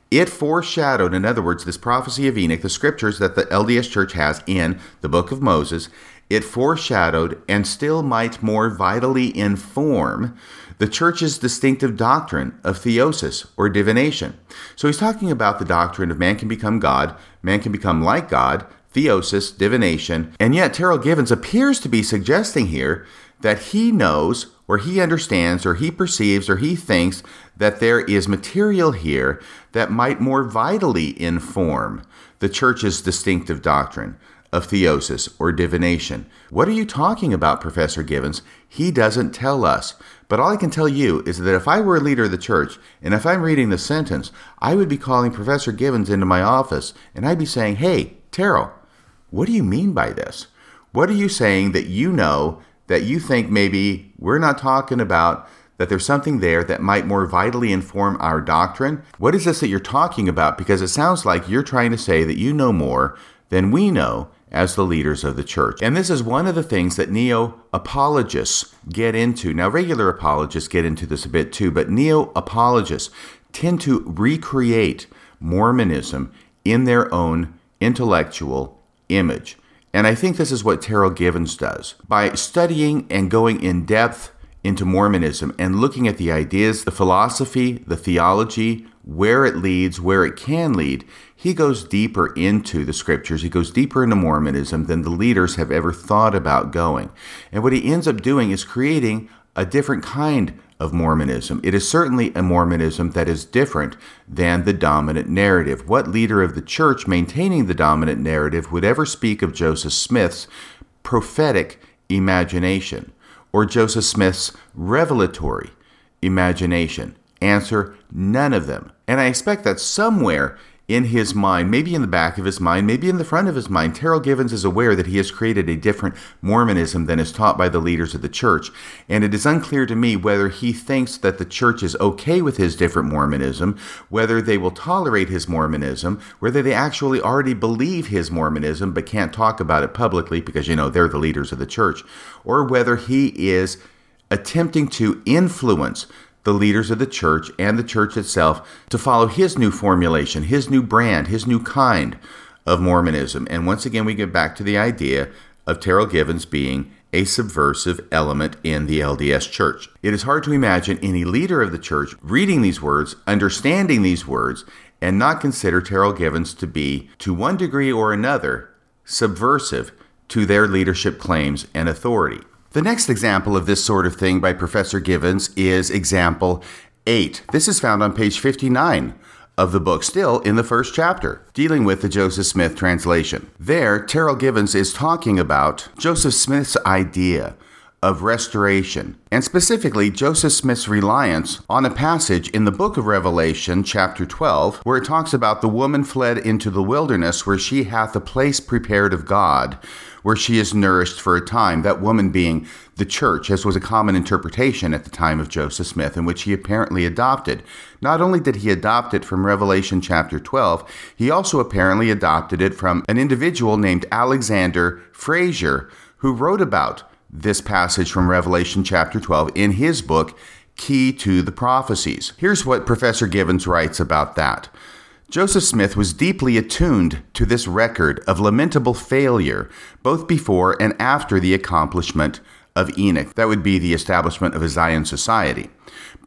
It foreshadowed, in other words, this prophecy of Enoch, the scriptures that the LDS Church has in the book of Moses, it foreshadowed and still might more vitally inform the church's distinctive doctrine of theosis or divination. So he's talking about the doctrine of man can become God, man can become like God, theosis, divination, and yet Terryl Givens appears to be suggesting here that he knows or he understands or he perceives or he thinks that there is material here that might more vitally inform the church's distinctive doctrine of theosis or divination. What are you talking about, Professor Givens? He doesn't tell us. But all I can tell you is that if I were a leader of the church, and if I'm reading the sentence, I would be calling Professor Givens into my office, and I'd be saying, Hey, Terryl, what do you mean by this? What are you saying that you know that you think maybe we're not talking about that there's something there that might more vitally inform our doctrine? What is this that you're talking about? Because it sounds like you're trying to say that you know more than we know as the leaders of the church. And this is one of the things that neo apologists get into. Now, regular apologists get into this a bit too, but neo apologists tend to recreate Mormonism in their own intellectual image. And I think this is what Terryl Givens does. By studying and going in depth into Mormonism and looking at the ideas, the philosophy, the theology, where it leads, where it can lead, he goes deeper into the scriptures. He goes deeper into Mormonism than the leaders have ever thought about going. And what he ends up doing is creating a different kind of Mormonism. It is certainly a Mormonism that is different than the dominant narrative. What leader of the church maintaining the dominant narrative would ever speak of Joseph Smith's prophetic imagination or Joseph Smith's revelatory imagination? Answer none of them. And I expect that somewhere in his mind, maybe in the back of his mind, maybe in the front of his mind, Terryl Givens is aware that he has created a different Mormonism than is taught by the leaders of the church. And it is unclear to me whether he thinks that the church is okay with his different Mormonism, whether they will tolerate his Mormonism, whether they actually already believe his Mormonism but can't talk about it publicly because, you know, they're the leaders of the church, or whether he is attempting to influence the leaders of the church and the church itself to follow his new formulation, his new brand, his new kind of Mormonism. And once again, we get back to the idea of Terryl Givens being a subversive element in the LDS church. It is hard to imagine any leader of the church reading these words, understanding these words, and not consider Terryl Givens to be, to one degree or another, subversive to their leadership claims and authority. The next example of this sort of thing by Professor Givens is example 8. This is found on page 59 of the book, still in the first chapter, dealing with the Joseph Smith translation. There, Terryl Givens is talking about Joseph Smith's idea of restoration, and specifically Joseph Smith's reliance on a passage in the book of Revelation, chapter 12, where it talks about the woman fled into the wilderness where she hath a place prepared of God, where she is nourished for a time. That woman being the church, as was a common interpretation at the time of Joseph Smith, in which he apparently adopted. Not only did he adopt it from Revelation chapter 12, he also apparently adopted it from an individual named Alexander Fraser, who wrote about this passage from Revelation chapter 12 in his book, Key to the Prophecies. Here's what Professor Givens writes about that. Joseph Smith was deeply attuned to this record of lamentable failure, both before and after the accomplishment of Enoch. That would be the establishment of a Zion society.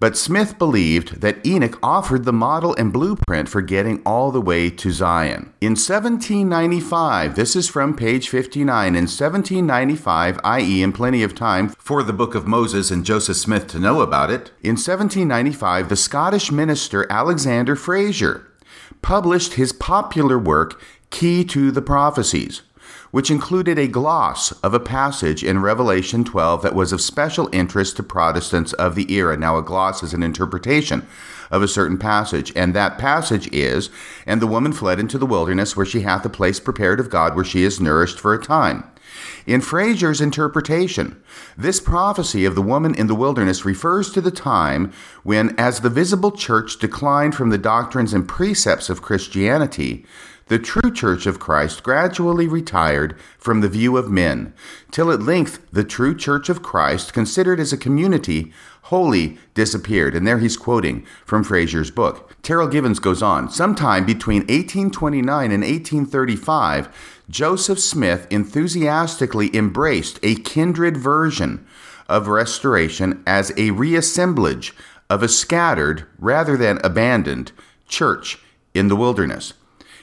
But Smith believed that Enoch offered the model and blueprint for getting all the way to Zion. In 1795, this is from page 59, in 1795, i.e., in plenty of time for the Book of Moses and Joseph Smith to know about it, in 1795, the Scottish minister Alexander Fraser published his popular work, Key to the Prophecies which included a gloss of a passage in Revelation 12 that was of special interest to Protestants of the era. Now, a gloss is an interpretation of a certain passage, and that passage is And the woman fled into the wilderness, where she hath a place prepared of God, where she is nourished for a time. In Fraser's interpretation, this prophecy of the woman in the wilderness refers to the time when, as the visible church declined from the doctrines and precepts of Christianity, the true Church of Christ gradually retired from the view of men, till at length the true Church of Christ, considered as a community, wholly disappeared. And there he's quoting from Fraser's book. Terryl Givens goes on Sometime between 1829 and 1835, Joseph Smith enthusiastically embraced a kindred version of restoration as a reassemblage of a scattered, rather than abandoned, church in the wilderness.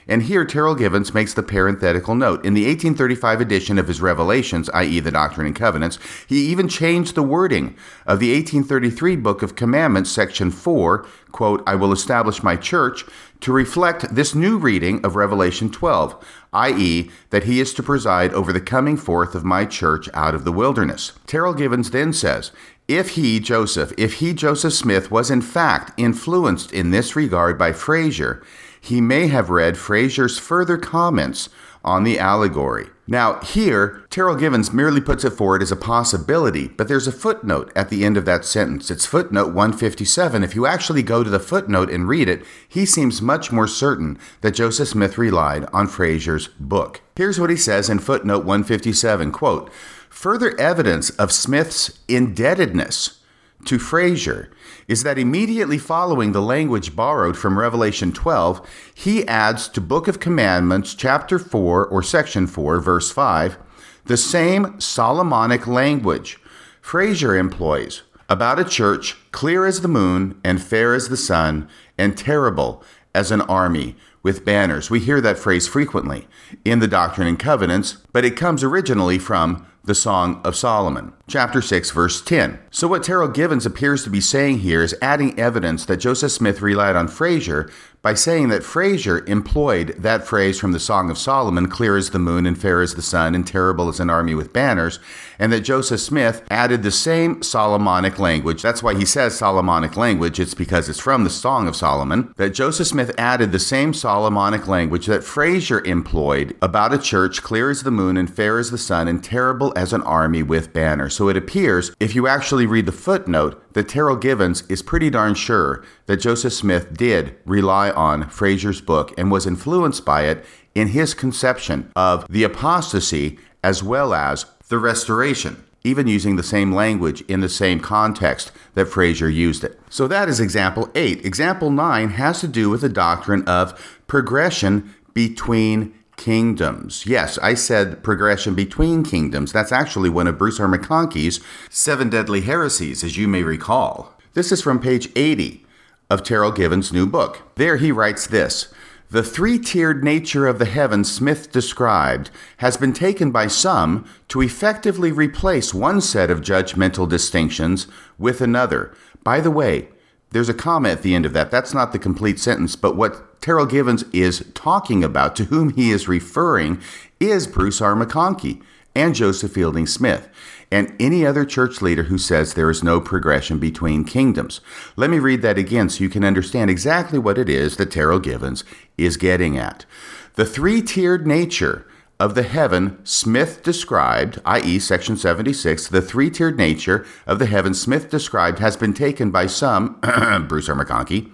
And here, Terryl Givens makes the parenthetical note. In the 1835 edition of his Revelations, i.e., the Doctrine and Covenants, he even changed the wording of the 1833 Book of Commandments, section 4, quote, I will establish my church, to reflect this new reading of Revelation 12, i.e., that he is to preside over the coming forth of my church out of the wilderness. Terryl Givens then says, if he, Joseph, if he, Joseph Smith, was in fact influenced in this regard by Fraser, he may have read Fraser's further comments on the allegory. Now, here, Terryl Givens merely puts it forward as a possibility, but there's a footnote at the end of that sentence. It's footnote 157. If you actually go to the footnote and read it, he seems much more certain that Joseph Smith relied on Fraser's book. Here's what he says in footnote 157 quote, Further evidence of Smith's indebtedness to Fraser is that immediately following the language borrowed from Revelation 12, he adds to Book of Commandments, chapter 4 or section 4, verse 5, the same Solomonic language Fraser employs about a church clear as the moon and fair as the sun and terrible as an army with banners. We hear that phrase frequently in the Doctrine and Covenants, but it comes originally from the Song of Solomon, chapter 6, verse 10. So, what Terryl Givens appears to be saying here is adding evidence that Joseph Smith relied on Fraser by saying that Fraser employed that phrase from the Song of Solomon, clear as the moon and fair as the sun and terrible as an army with banners, and that Joseph Smith added the same Solomonic language. That's why he says Solomonic language, it's because it's from the Song of Solomon, that Joseph Smith added the same Solomonic language that Fraser employed about a church clear as the moon and fair as the sun and terrible as an army with banners. So it appears, if you actually read the footnote, that Terryl Givens is pretty darn sure that Joseph Smith did rely on Fraser's book and was influenced by it in his conception of the apostasy as well as the restoration. even using the same language in the same context that Fraser used it. So that is example 8. Example 9 has to do with the doctrine of progression between kingdoms. Yes, I said progression between kingdoms. That's actually one of Bruce R. McConkie's seven deadly heresies, as you may recall. This is from page 80 of Terryl Givens' new book. There he writes this the three tiered nature of the heaven Smith described has been taken by some to effectively replace one set of judgmental distinctions with another. By the way, there's a comma at the end of that. That's not the complete sentence, but what Terryl Givens is talking about, to whom he is referring, is Bruce R. McConkie and Joseph Fielding Smith and any other church leader who says there is no progression between kingdoms. Let me read that again so you can understand exactly what it is that Terryl Givens is getting at. The three tiered nature of the heaven Smith described, i.e., section 76, the three tiered nature of the heaven Smith described has been taken by some, Bruce R. McConkie,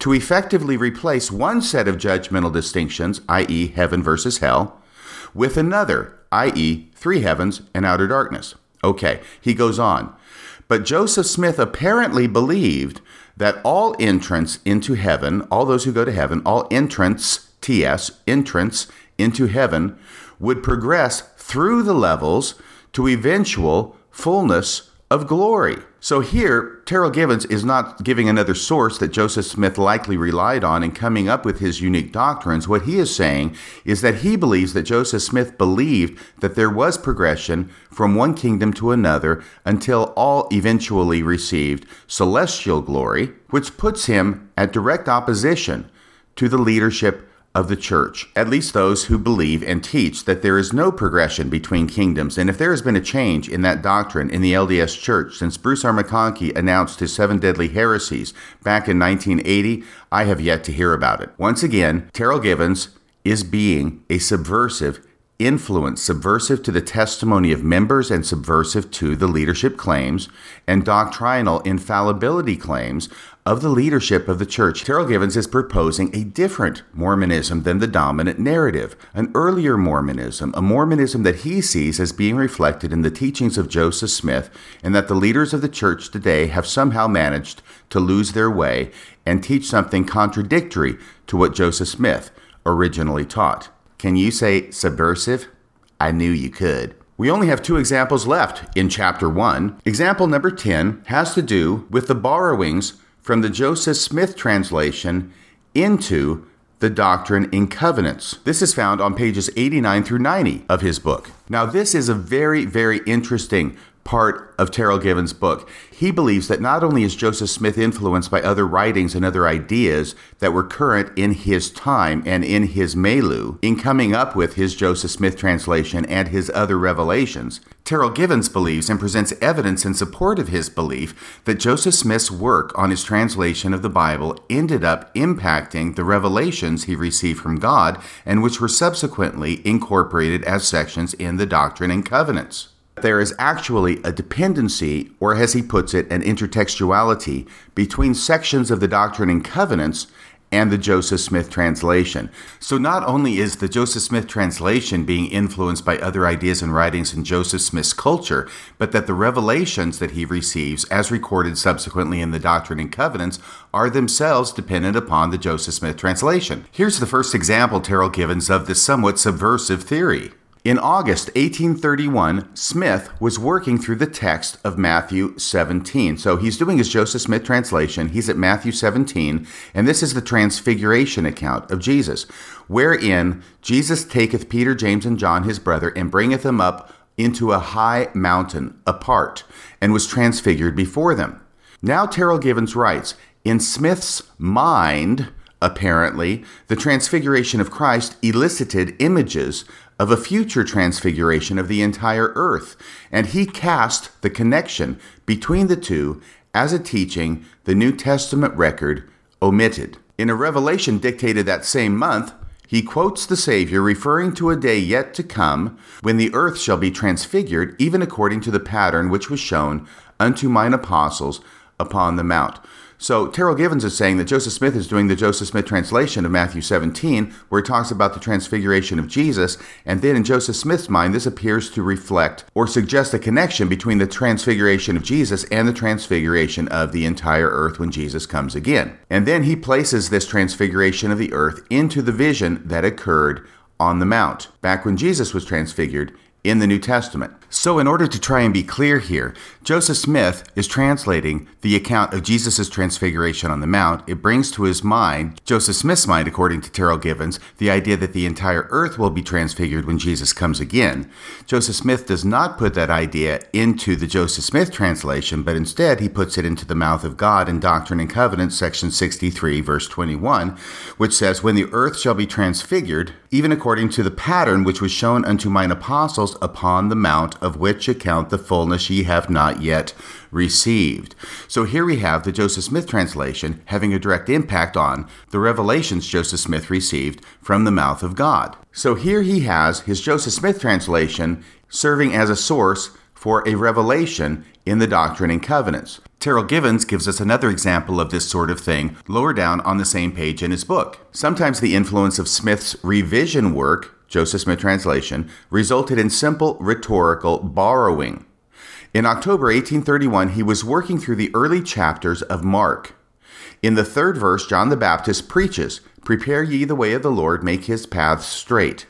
to effectively replace one set of judgmental distinctions, i.e., heaven versus hell, with another, i.e., three heavens and outer darkness. Okay, he goes on. But Joseph Smith apparently believed that all entrance into heaven, all those who go to heaven, all entrance, TS, entrance into heaven, would progress through the levels to eventual fullness of glory. So here, Terryl Givens is not giving another source that Joseph Smith likely relied on in coming up with his unique doctrines. What he is saying is that he believes that Joseph Smith believed that there was progression from one kingdom to another until all eventually received celestial glory, which puts him at direct opposition to the leadership of the church, at least those who believe and teach that there is no progression between kingdoms. And if there has been a change in that doctrine in the LDS church since Bruce R. McConkie announced his seven deadly heresies back in 1980, I have yet to hear about it. Once again, Terryl Givens is being a subversive influence, subversive to the testimony of members and subversive to the leadership claims and doctrinal infallibility claims of the leadership of the church. Terryl Givens is proposing a different Mormonism than the dominant narrative, an earlier Mormonism, a Mormonism that he sees as being reflected in the teachings of Joseph Smith, and that the leaders of the church today have somehow managed to lose their way and teach something contradictory to what Joseph Smith originally taught. Can you say subversive? I knew you could. We only have two examples left in chapter 1. Example number 10 has to do with the borrowings from the Joseph Smith translation into the Doctrine and Covenants. This is found on pages 89 through 90 of his book. Now, this is a very, very interesting part of Terryl Givens' book. He believes that not only is Joseph Smith influenced by other writings and other ideas that were current in his time and in his milieu in coming up with his Joseph Smith translation and his other revelations, Terryl Givens believes and presents evidence in support of his belief that Joseph Smith's work on his translation of the Bible ended up impacting the revelations he received from God and which were subsequently incorporated as sections in the Doctrine and Covenants. There is actually a dependency, or as he puts it, an intertextuality between sections of the Doctrine and Covenants and the Joseph Smith translation. So not only is the Joseph Smith translation being influenced by other ideas and writings in Joseph Smith's culture, but that the revelations that he receives, as recorded subsequently in the Doctrine and Covenants, are themselves dependent upon the Joseph Smith translation. Here's the first example Terryl Givens of this somewhat subversive theory. In August 1831, Smith was working through the text of Matthew 17. So he's doing his Joseph Smith translation. He's at Matthew 17, and this is the transfiguration account of Jesus, wherein Jesus taketh Peter, James, and John, his brother, and bringeth them up into a high mountain apart, and was transfigured before them. Now Terryl Givens writes, In Smith's mind, apparently, the transfiguration of Christ elicited images of a future transfiguration of the entire earth, and he cast the connection between the two as a teaching the New Testament record omitted. In a revelation dictated that same month, he quotes the Savior referring to a day yet to come when the earth shall be transfigured, even according to the pattern which was shown unto mine apostles upon the mount. So Terryl Givens is saying that Joseph Smith is doing the Joseph Smith translation of Matthew 17, where he talks about the transfiguration of Jesus, and then in Joseph Smith's mind, this appears to reflect or suggest a connection between the transfiguration of Jesus and the transfiguration of the entire earth when Jesus comes again. And then he places this transfiguration of the earth into the vision that occurred on the Mount, back when Jesus was transfigured in the New Testament. So, in order to try and be clear here, Joseph Smith is translating the account of Jesus' transfiguration on the Mount. It brings to his mind, Joseph Smith's mind, according to Terryl Givens, the idea that the entire earth will be transfigured when Jesus comes again. Joseph Smith does not put that idea into the Joseph Smith translation, but instead he puts it into the mouth of God in Doctrine and Covenants, section 63, verse 21, which says, When the earth shall be transfigured, even according to the pattern which was shown unto mine apostles upon the mount of which account the fullness ye have not yet received. So here we have the Joseph Smith translation having a direct impact on the revelations Joseph Smith received from the mouth of God. So here he has his Joseph Smith translation serving as a source for a revelation in the Doctrine and Covenants. Terryl Givens gives us another example of this sort of thing lower down on the same page in his book. Sometimes the influence of Smith's revision work Joseph Smith translation, resulted in simple rhetorical borrowing. In October 1831, he was working through the early chapters of Mark. In the third verse, John the Baptist preaches, Prepare ye the way of the Lord, make his paths straight.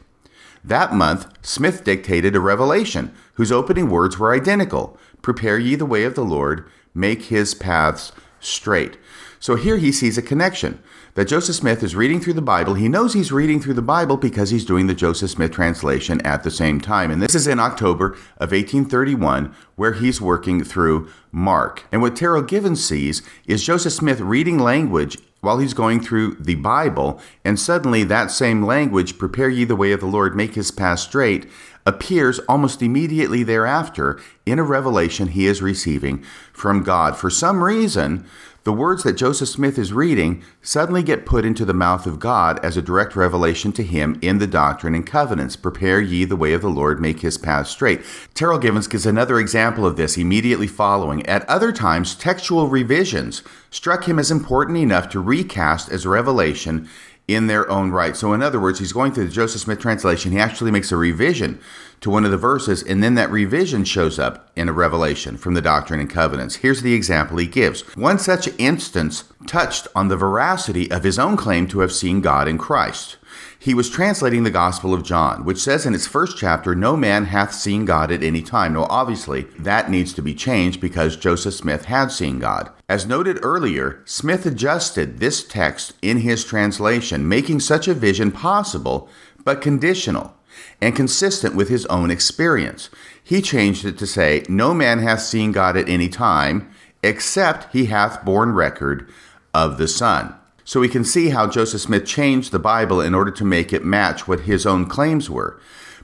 That month, Smith dictated a revelation whose opening words were identical Prepare ye the way of the Lord, make his paths straight. So here he sees a connection that Joseph Smith is reading through the Bible. He knows he's reading through the Bible because he's doing the Joseph Smith translation at the same time. And this is in October of 1831, where he's working through Mark. And what Terryl Givens sees is Joseph Smith reading language while he's going through the Bible, and suddenly that same language, prepare ye the way of the Lord, make his path straight, appears almost immediately thereafter in a revelation he is receiving from God. For some reason, the words that Joseph Smith is reading suddenly get put into the mouth of God as a direct revelation to him in the Doctrine and Covenants. Prepare ye the way of the Lord, make his path straight. Terryl Givens gives another example of this immediately following. At other times, textual revisions struck him as important enough to recast as revelation in their own right. So, in other words, he's going through the Joseph Smith translation. He actually makes a revision to one of the verses, and then that revision shows up in a revelation from the Doctrine and Covenants. Here's the example he gives. One such instance touched on the veracity of his own claim to have seen God in Christ. He was translating the Gospel of John, which says in its first chapter, No man hath seen God at any time. Now, obviously, that needs to be changed because Joseph Smith had seen God. As noted earlier, Smith adjusted this text in his translation, making such a vision possible, but conditional and consistent with his own experience. He changed it to say, No man hath seen God at any time, except he hath borne record of the Son. So we can see how Joseph Smith changed the Bible in order to make it match what his own claims were.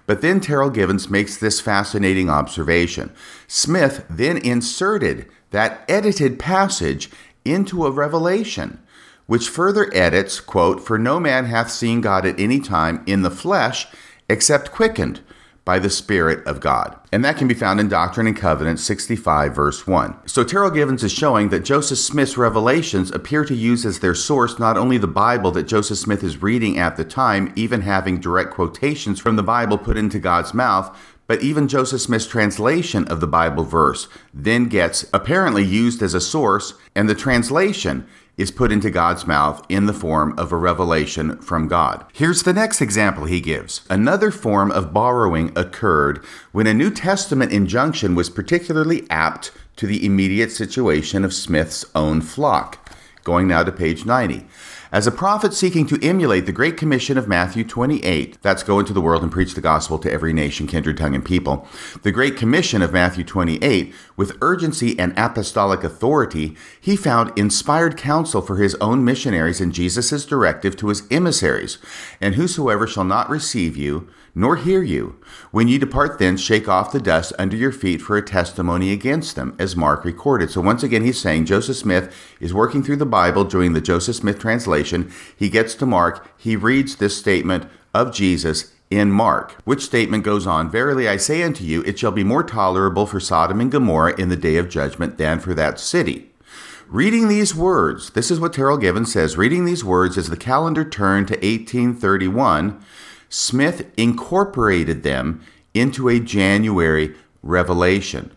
But then Terryl Givens makes this fascinating observation. Smith then inserted that edited passage into a revelation, which further edits, quote, For no man hath seen God at any time in the flesh, except quickened by the Spirit of God. And that can be found in Doctrine and Covenants 65, verse 1. So Terryl Givens is showing that Joseph Smith's revelations appear to use as their source not only the Bible that Joseph Smith is reading at the time, even having direct quotations from the Bible put into God's mouth, but even Joseph Smith's translation of the Bible verse then gets apparently used as a source, and the translation is put into God's mouth in the form of a revelation from God. Here's the next example he gives. Another form of borrowing occurred when a New Testament injunction was particularly apt to the immediate situation of Smith's own flock. Going now to page 90. As a prophet seeking to emulate the Great Commission of Matthew 28, that's go into the world and preach the gospel to every nation, kindred, tongue, and people, the Great Commission of Matthew 28, with urgency and apostolic authority, he found inspired counsel for his own missionaries in Jesus' directive to his emissaries. And whosoever shall not receive you, nor hear you. When ye depart thence, shake off the dust under your feet for a testimony against them, as Mark recorded. So once again, he's saying Joseph Smith is working through the Bible, doing the Joseph Smith translation. He gets to Mark, he reads this statement of Jesus in Mark, which statement goes on Verily I say unto you, it shall be more tolerable for Sodom and Gomorrah in the day of judgment than for that city. Reading these words, this is what Terryl Givens says reading these words as the calendar turned to 1831, Smith incorporated them into a January revelation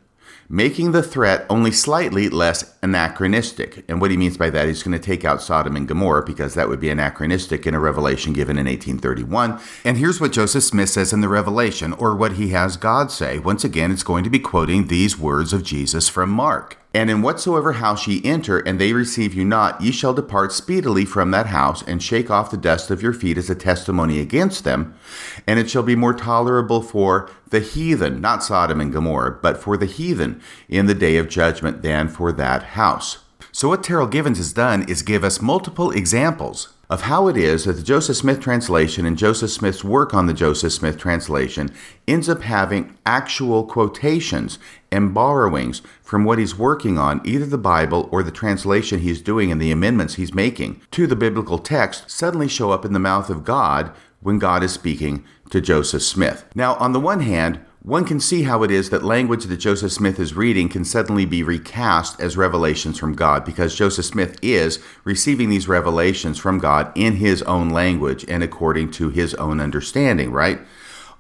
making the threat only slightly less anachronistic. And what he means by that, he's going to take out Sodom and Gomorrah because that would be anachronistic in a revelation given in 1831. And here's what Joseph Smith says in the revelation, or what he has God say. Once again, it's going to be quoting these words of Jesus from Mark. And in whatsoever house ye enter, and they receive you not, ye shall depart speedily from that house, and shake off the dust of your feet as a testimony against them. And it shall be more tolerable for the heathen, not Sodom and Gomorrah, but for the heathen in the day of judgment than for that house. So, what Terryl Givens has done is give us multiple examples of how it is that the Joseph Smith translation and Joseph Smith's work on the Joseph Smith translation ends up having actual quotations and borrowings from what he's working on, either the Bible or the translation he's doing and the amendments he's making to the biblical text, suddenly show up in the mouth of God when God is speaking to Joseph Smith. Now, on the one hand, one can see how it is that language that Joseph Smith is reading can suddenly be recast as revelations from God because Joseph Smith is receiving these revelations from God in his own language and according to his own understanding, right?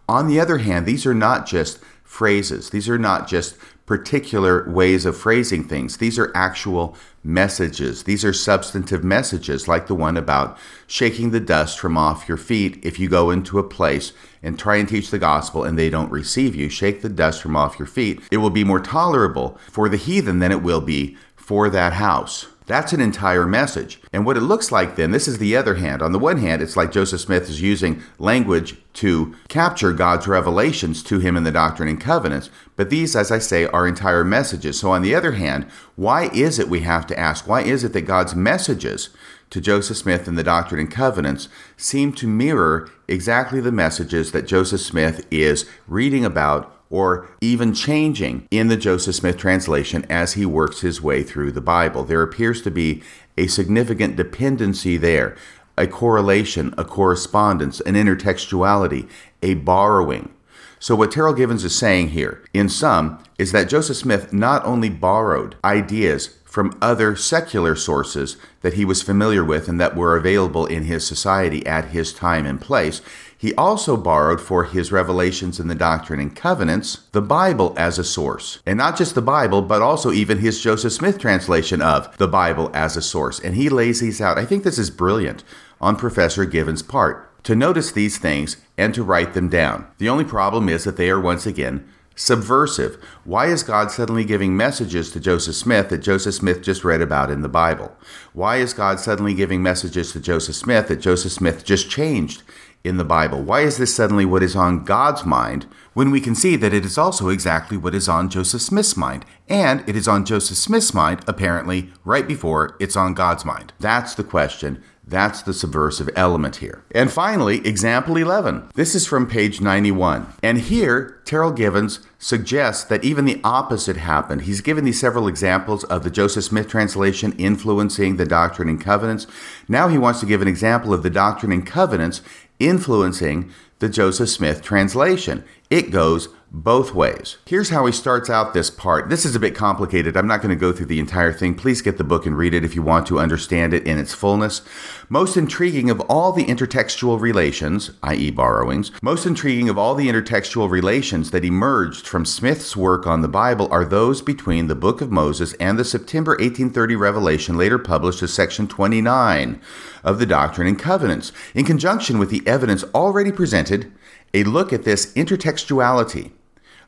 On the other hand, these are not just phrases, these are not just particular ways of phrasing things. These are actual messages. These are substantive messages, like the one about shaking the dust from off your feet if you go into a place and try and teach the gospel and they don't receive you. Shake the dust from off your feet. It will be more tolerable for the heathen than it will be for that house. That's an entire message. And what it looks like then, this is the other hand. On the one hand, it's like Joseph Smith is using language to capture God's revelations to him in the Doctrine and Covenants. But these, as I say, are entire messages. So on the other hand, why is it we have to ask, why is it that God's messages to Joseph Smith in the Doctrine and Covenants seem to mirror exactly the messages that Joseph Smith is reading about or even changing in the Joseph Smith translation as he works his way through the Bible. There appears to be a significant dependency there, a correlation, a correspondence, an intertextuality, a borrowing. So, what Terryl Givens is saying here, in sum, is that Joseph Smith not only borrowed ideas from other secular sources that he was familiar with and that were available in his society at his time and place, he also borrowed for his revelations in the Doctrine and Covenants the Bible as a source. And not just the Bible, but also even his Joseph Smith translation of the Bible as a source. And he lays these out. I think this is brilliant on Professor Givens' part to notice these things and to write them down. The only problem is that they are once again subversive. Why is God suddenly giving messages to Joseph Smith that Joseph Smith just read about in the Bible? Why is God suddenly giving messages to Joseph Smith that Joseph Smith just changed in the Bible? Why is this suddenly what is on God's mind when we can see that it is also exactly what is on Joseph Smith's mind? And it is on Joseph Smith's mind, apparently, right before it's on God's mind. That's the question. That's the subversive element here. And finally, example 11. This is from page 91. And here, Terryl Givens suggests that even the opposite happened. He's given these several examples of the Joseph Smith translation influencing the Doctrine and Covenants. Now he wants to give an example of the Doctrine and Covenants influencing the Joseph Smith translation. It goes both ways. Here's how he starts out this part. This is a bit complicated. I'm not going to go through the entire thing. Please get the book and read it if you want to understand it in its fullness. Most intriguing of all the intertextual relations, i.e., borrowings, most intriguing of all the intertextual relations that emerged from Smith's work on the Bible are those between the Book of Moses and the September 1830 revelation later published as Section 29 of the Doctrine and Covenants. In conjunction with the evidence already presented, a look at this intertextuality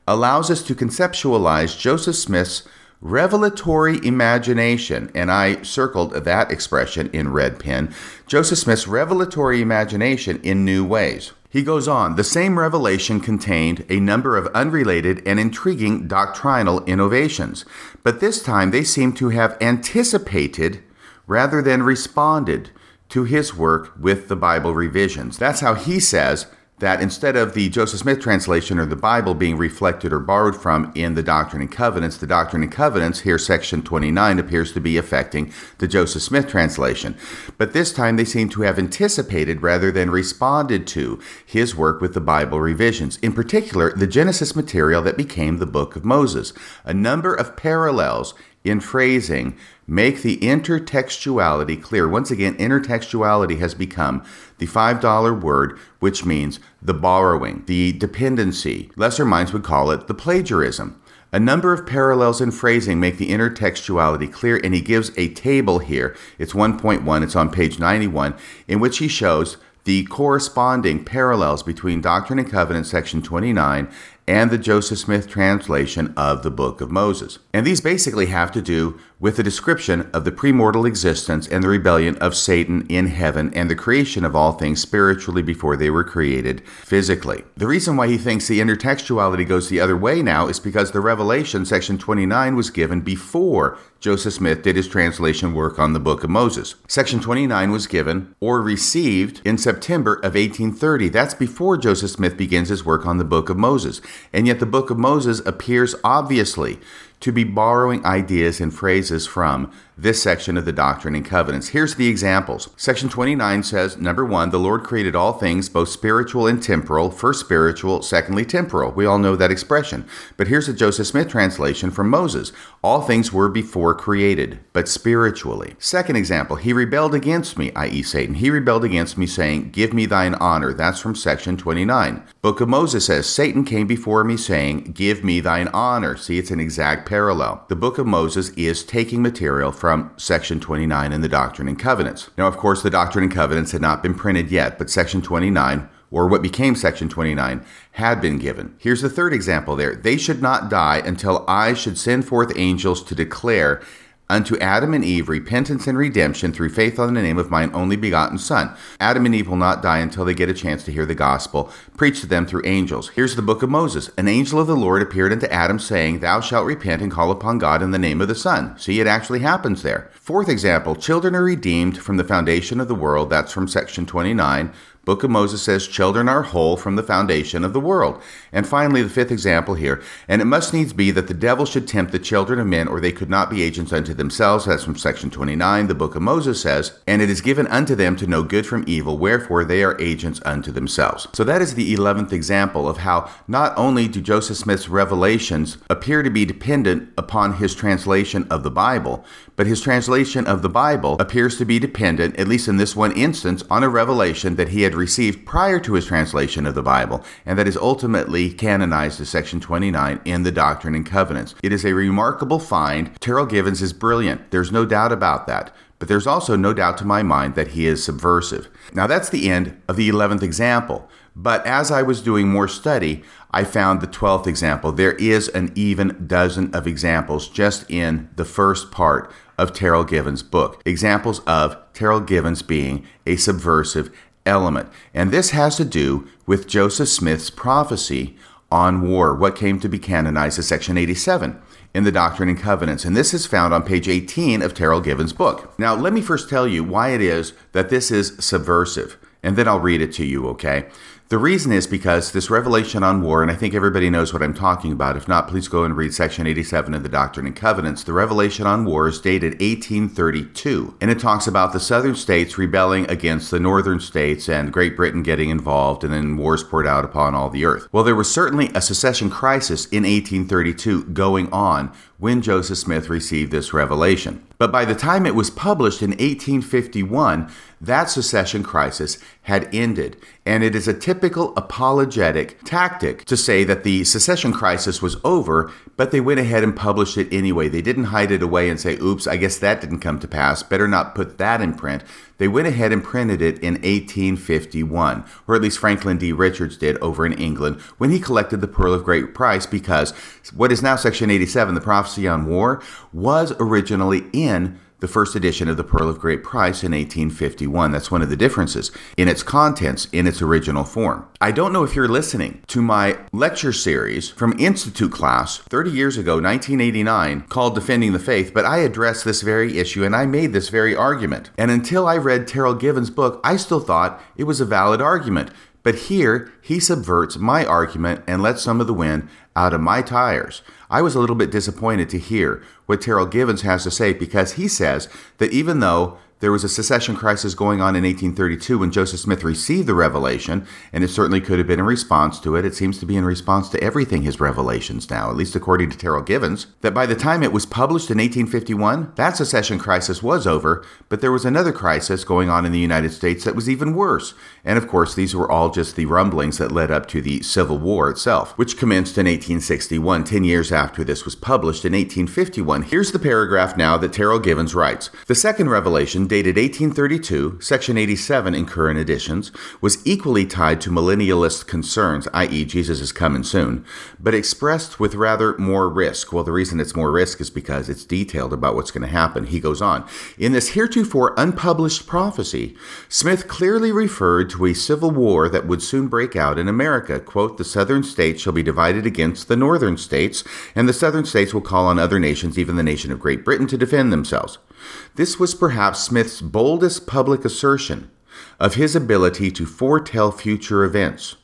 allows us to conceptualize Joseph Smith's revelatory imagination, and I circled that expression in red pen, Joseph Smith's revelatory imagination in new ways. He goes on, the same revelation contained a number of unrelated and intriguing doctrinal innovations, but this time they seem to have anticipated rather than responded to his work with the Bible revisions. That's how he says that instead of the Joseph Smith translation or the Bible being reflected or borrowed from in the Doctrine and Covenants, the Doctrine and Covenants, here section 29, appears to be affecting the Joseph Smith translation. But this time they seem to have anticipated rather than responded to his work with the Bible revisions, in particular, the Genesis material that became the Book of Moses. A number of parallels in phrasing make the intertextuality clear. Once again, intertextuality has become the $5 word, which means the borrowing, the dependency. Lesser minds would call it the plagiarism. A number of parallels in phrasing make the intertextuality clear, and he gives a table here. It's 1.1, it's on page 91, in which he shows the corresponding parallels between Doctrine and Covenants, section 29, and the Joseph Smith translation of the Book of Moses. And these basically have to do with the description of the premortal existence and the rebellion of Satan in heaven and the creation of all things spiritually before they were created physically. The reason why he thinks the intertextuality goes the other way now is because the Revelation, section 29, was given before Joseph Smith did his translation work on the Book of Moses. Section 29 was given or received in September of 1830. That's before Joseph Smith begins his work on the Book of Moses. And yet the Book of Moses appears obviously to be borrowing ideas and phrases from this section of the Doctrine and Covenants. Here's the examples. Section 29 says, number one, the Lord created all things, both spiritual and temporal. First spiritual, secondly temporal. We all know that expression. But here's a Joseph Smith translation from Moses. All things were before created, but spiritually. Second example, he rebelled against me, i.e., Satan. He rebelled against me, saying, Give me thine honor. That's from section 29. Book of Moses says, Satan came before me, saying, Give me thine honor. See, it's an exact parallel. The book of Moses is taking material from section 29 in the Doctrine and Covenants. Now, of course, the Doctrine and Covenants had not been printed yet, but section 29 or what became Section 29, had been given. Here's the third example there. They should not die until I should send forth angels to declare unto Adam and Eve repentance and redemption through faith on the name of mine only begotten Son. Adam and Eve will not die until they get a chance to hear the gospel preached to them through angels. Here's the book of Moses. An angel of the Lord appeared unto Adam, saying, Thou shalt repent and call upon God in the name of the Son. See, it actually happens there. Fourth example children are redeemed from the foundation of the world. That's from section 29. Book of Moses says, Children are whole from the foundation of the world. And finally, the fifth example here, and it must needs be that the devil should tempt the children of men, or they could not be agents unto themselves. That's from section 29. The book of Moses says, And it is given unto them to know good from evil, wherefore they are agents unto themselves. So that is the 11th example of how not only do Joseph Smith's revelations appear to be dependent upon his translation of the Bible, but his translation of the Bible appears to be dependent, at least in this one instance, on a revelation that he had received prior to his translation of the Bible, and that is ultimately canonized as section 29 in the Doctrine and Covenants. It is a remarkable find. Terryl Givens is brilliant. There's no doubt about that. But there's also no doubt to my mind that he is subversive. Now, that's the end of the 11th example. But as I was doing more study, I found the 12th example. There is an even dozen of examples just in the first part of Terryl Givens' book. Examples of Terryl Givens being a subversive element. And this has to do with Joseph Smith's prophecy on war, what came to be canonized as Section 87 in the Doctrine and Covenants. And this is found on page 18 of Terryl Givens' book. Now, let me first tell you why it is that this is subversive, and then I'll read it to you, okay? The reason is because this revelation on war, and I think everybody knows what I'm talking about. If not, please go and read section 87 of the Doctrine and Covenants. The revelation on war is dated 1832, and it talks about the southern states rebelling against the northern states and Great Britain getting involved, and then wars poured out upon all the earth. Well, there was certainly a secession crisis in 1832 going on when Joseph Smith received this revelation. But by the time it was published in 1851, that secession crisis had ended, and it is a typical apologetic tactic to say that the secession crisis was over, but they went ahead and published it anyway. They didn't hide it away and say, oops, I guess that didn't come to pass, better not put that in print. They went ahead and printed it in 1851, or at least Franklin D. Richards did over in England when he collected the Pearl of Great Price, because what is now Section 87, the Prophecy on War, was originally in the first edition of the Pearl of Great Price in 1851. That's one of the differences in its contents in its original form. I don't know if you're listening to my lecture series from Institute class 30 years ago, 1989, called Defending the Faith, but I addressed this very issue and I made this very argument. And until I read Terryl Givens' book, I still thought it was a valid argument. But here, he subverts my argument and lets some of the wind out of my tires. I was a little bit disappointed to hear what Terryl Givens has to say because he says that even though there was a secession crisis going on in 1832 when Joseph Smith received the revelation, and it certainly could have been in response to it. It seems to be in response to everything his revelations now, at least according to Terryl Givens, that by the time it was published in 1851, that secession crisis was over, but there was another crisis going on in the United States that was even worse. And of course, these were all just the rumblings that led up to the Civil War itself, which commenced in 1861, 10 years after this was published in 1851. Here's the paragraph now that Terryl Givens writes The second revelation, dated 1832, section 87 in current editions, was equally tied to millennialist concerns, i.e., Jesus is coming soon, but expressed with rather more risk. Well, the reason it's more risk is because it's detailed about what's going to happen. He goes on In this heretofore unpublished prophecy, Smith clearly referred to a civil war that would soon break out in America. Quote, The southern states shall be divided against the northern states, and the southern states will call on other nations, even the nation of Great Britain, to defend themselves. This was perhaps Smith's boldest public assertion of his ability to foretell future events,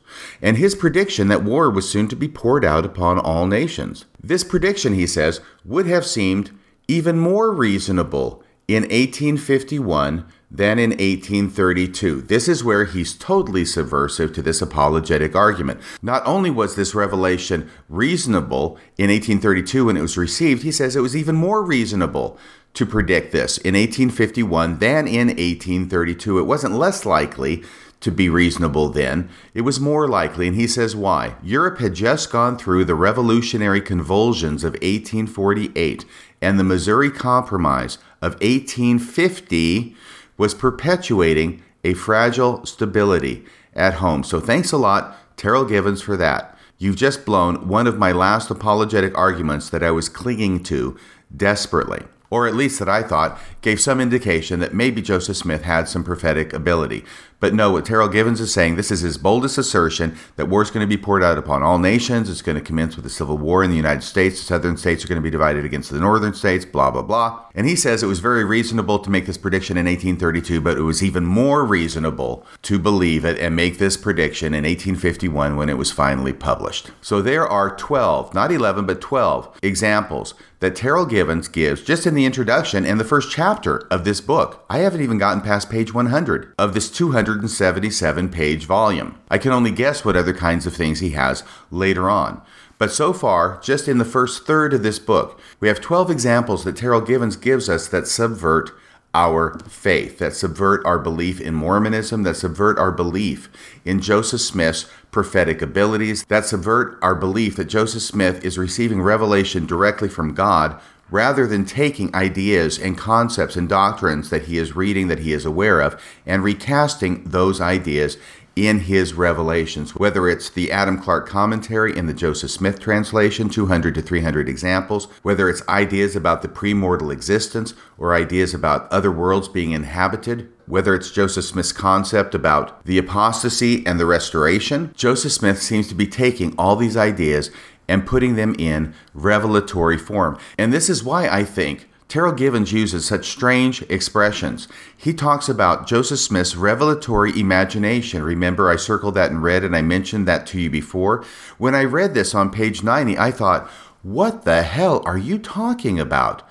and his prediction that war was soon to be poured out upon all nations. This prediction, he says, would have seemed even more reasonable in 1851 than in 1832. This is where he's totally subversive to this apologetic argument. Not only was this revelation reasonable in 1832 when it was received, he says it was even more reasonable to predict this in 1851 than in 1832. It wasn't less likely to be reasonable then. It was more likely, and he says why. Europe had just gone through the revolutionary convulsions of 1848, and the Missouri Compromise of 1850 was perpetuating a fragile stability at home. So thanks a lot, Terryl Givens, for that. You've just blown one of my last apologetic arguments that I was clinging to desperately or at least that I thought, gave some indication that maybe Joseph Smith had some prophetic ability. But no, what Terryl Givens is saying, this is his boldest assertion that war is going to be poured out upon all nations. It's going to commence with a civil war in the United States. The southern states are going to be divided against the northern states, blah, blah, blah. And he says it was very reasonable to make this prediction in 1832, but it was even more reasonable to believe it and make this prediction in 1851 when it was finally published. So there are 12, not 11, but 12 examples that Terryl Givens gives just in the introduction and the first chapter of this book. I haven't even gotten past page 100 of this 277 page volume. I can only guess what other kinds of things he has later on. But so far, just in the first third of this book, we have 12 examples that Terryl Givens gives us that subvert our faith, that subvert our belief in Mormonism, that subvert our belief in Joseph Smith's prophetic abilities, that subvert our belief that Joseph Smith is receiving revelation directly from God rather than taking ideas and concepts and doctrines that he is reading, that he is aware of, and recasting those ideas in his revelations, whether it's the Adam Clarke commentary in the Joseph Smith translation, 200 to 300 examples, whether it's ideas about the premortal existence or ideas about other worlds being inhabited, whether it's Joseph Smith's concept about the apostasy and the restoration. Joseph Smith seems to be taking all these ideas and putting them in revelatory form. And this is why I think Terryl Givens uses such strange expressions. He talks about Joseph Smith's revelatory imagination. Remember, I circled that in red and I mentioned that to you before. When I read this on page 90, I thought, what the hell are you talking about?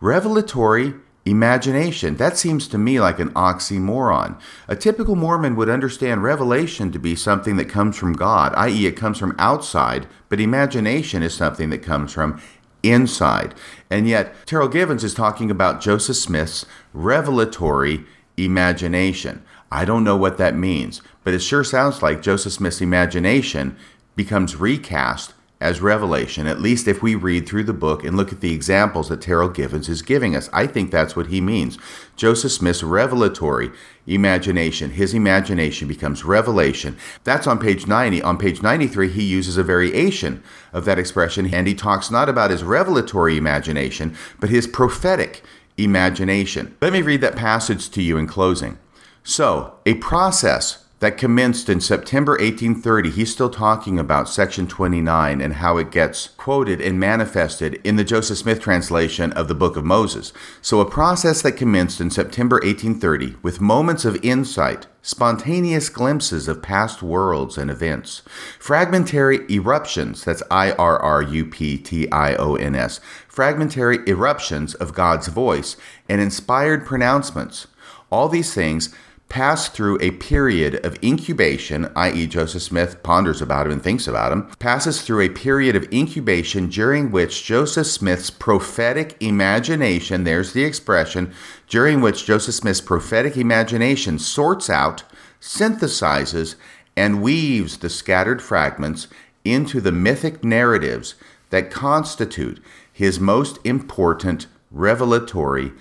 Revelatory imagination. That seems to me like an oxymoron. A typical Mormon would understand revelation to be something that comes from God, i.e., it comes from outside, but imagination is something that comes from inside. And yet, Terryl Givens is talking about Joseph Smith's revelatory imagination. I don't know what that means, but it sure sounds like Joseph Smith's imagination becomes recast as revelation, at least if we read through the book and look at the examples that Terryl Givens is giving us. I think that's what he means. Joseph Smith's revelatory imagination, his imagination becomes revelation. That's on page 90. On page 93, he uses a variation of that expression, and he talks not about his revelatory imagination, but his prophetic imagination. Let me read that passage to you in closing. So, a process that commenced in September 1830. He's still talking about Section 29 and how it gets quoted and manifested in the Joseph Smith translation of the Book of Moses. So, a process that commenced in September 1830 with moments of insight, spontaneous glimpses of past worlds and events, fragmentary eruptions that's I R R U P T I O N S, fragmentary eruptions of God's voice, and inspired pronouncements All these things pass through a period of incubation, i.e., Joseph Smith ponders about him and thinks about him, passes through a period of incubation during which Joseph Smith's prophetic imagination, there's the expression, during which Joseph Smith's prophetic imagination sorts out, synthesizes, and weaves the scattered fragments into the mythic narratives that constitute his most important revelatory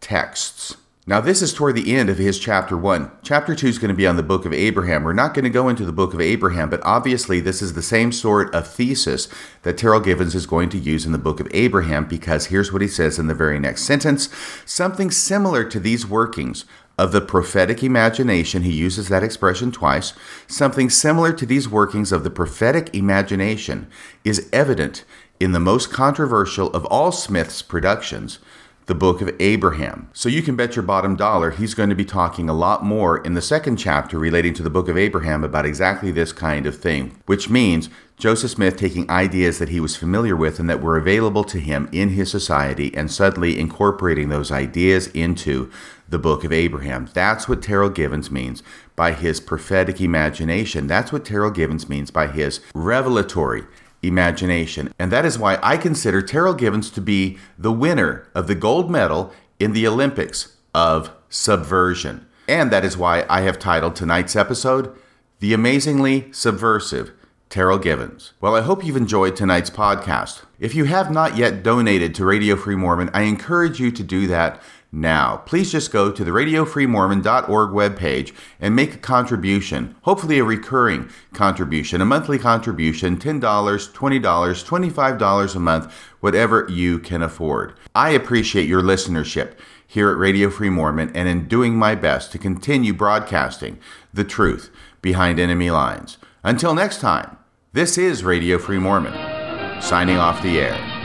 texts. Now, this is toward the end of his chapter one. Chapter two is going to be on the book of Abraham. We're not going to go into the book of Abraham, but obviously, this is the same sort of thesis that Terryl Givens is going to use in the book of Abraham, because here's what he says in the very next sentence something similar to these workings of the prophetic imagination, he uses that expression twice. Something similar to these workings of the prophetic imagination is evident in the most controversial of all Smith's productions the book of Abraham. So you can bet your bottom dollar he's going to be talking a lot more in the second chapter relating to the book of Abraham about exactly this kind of thing, which means Joseph Smith taking ideas that he was familiar with and that were available to him in his society and suddenly incorporating those ideas into the book of Abraham. That's what Terryl Givens means by his prophetic imagination. That's what Terryl Givens means by his revelatory imagination. And that is why I consider Terryl Givens to be the winner of the gold medal in the Olympics of subversion. And that is why I have titled tonight's episode, The Amazingly Subversive Terryl Givens. Well, I hope you've enjoyed tonight's podcast. If you have not yet donated to Radio Free Mormon, I encourage you to do that now. Please just go to the radiofreemormon.org webpage and make a contribution, hopefully a recurring contribution, a monthly contribution, $10, $20, $25 a month, whatever you can afford. I appreciate your listenership here at Radio Free Mormon and in doing my best to continue broadcasting the truth behind enemy lines. Until next time, this is Radio Free Mormon, signing off the air.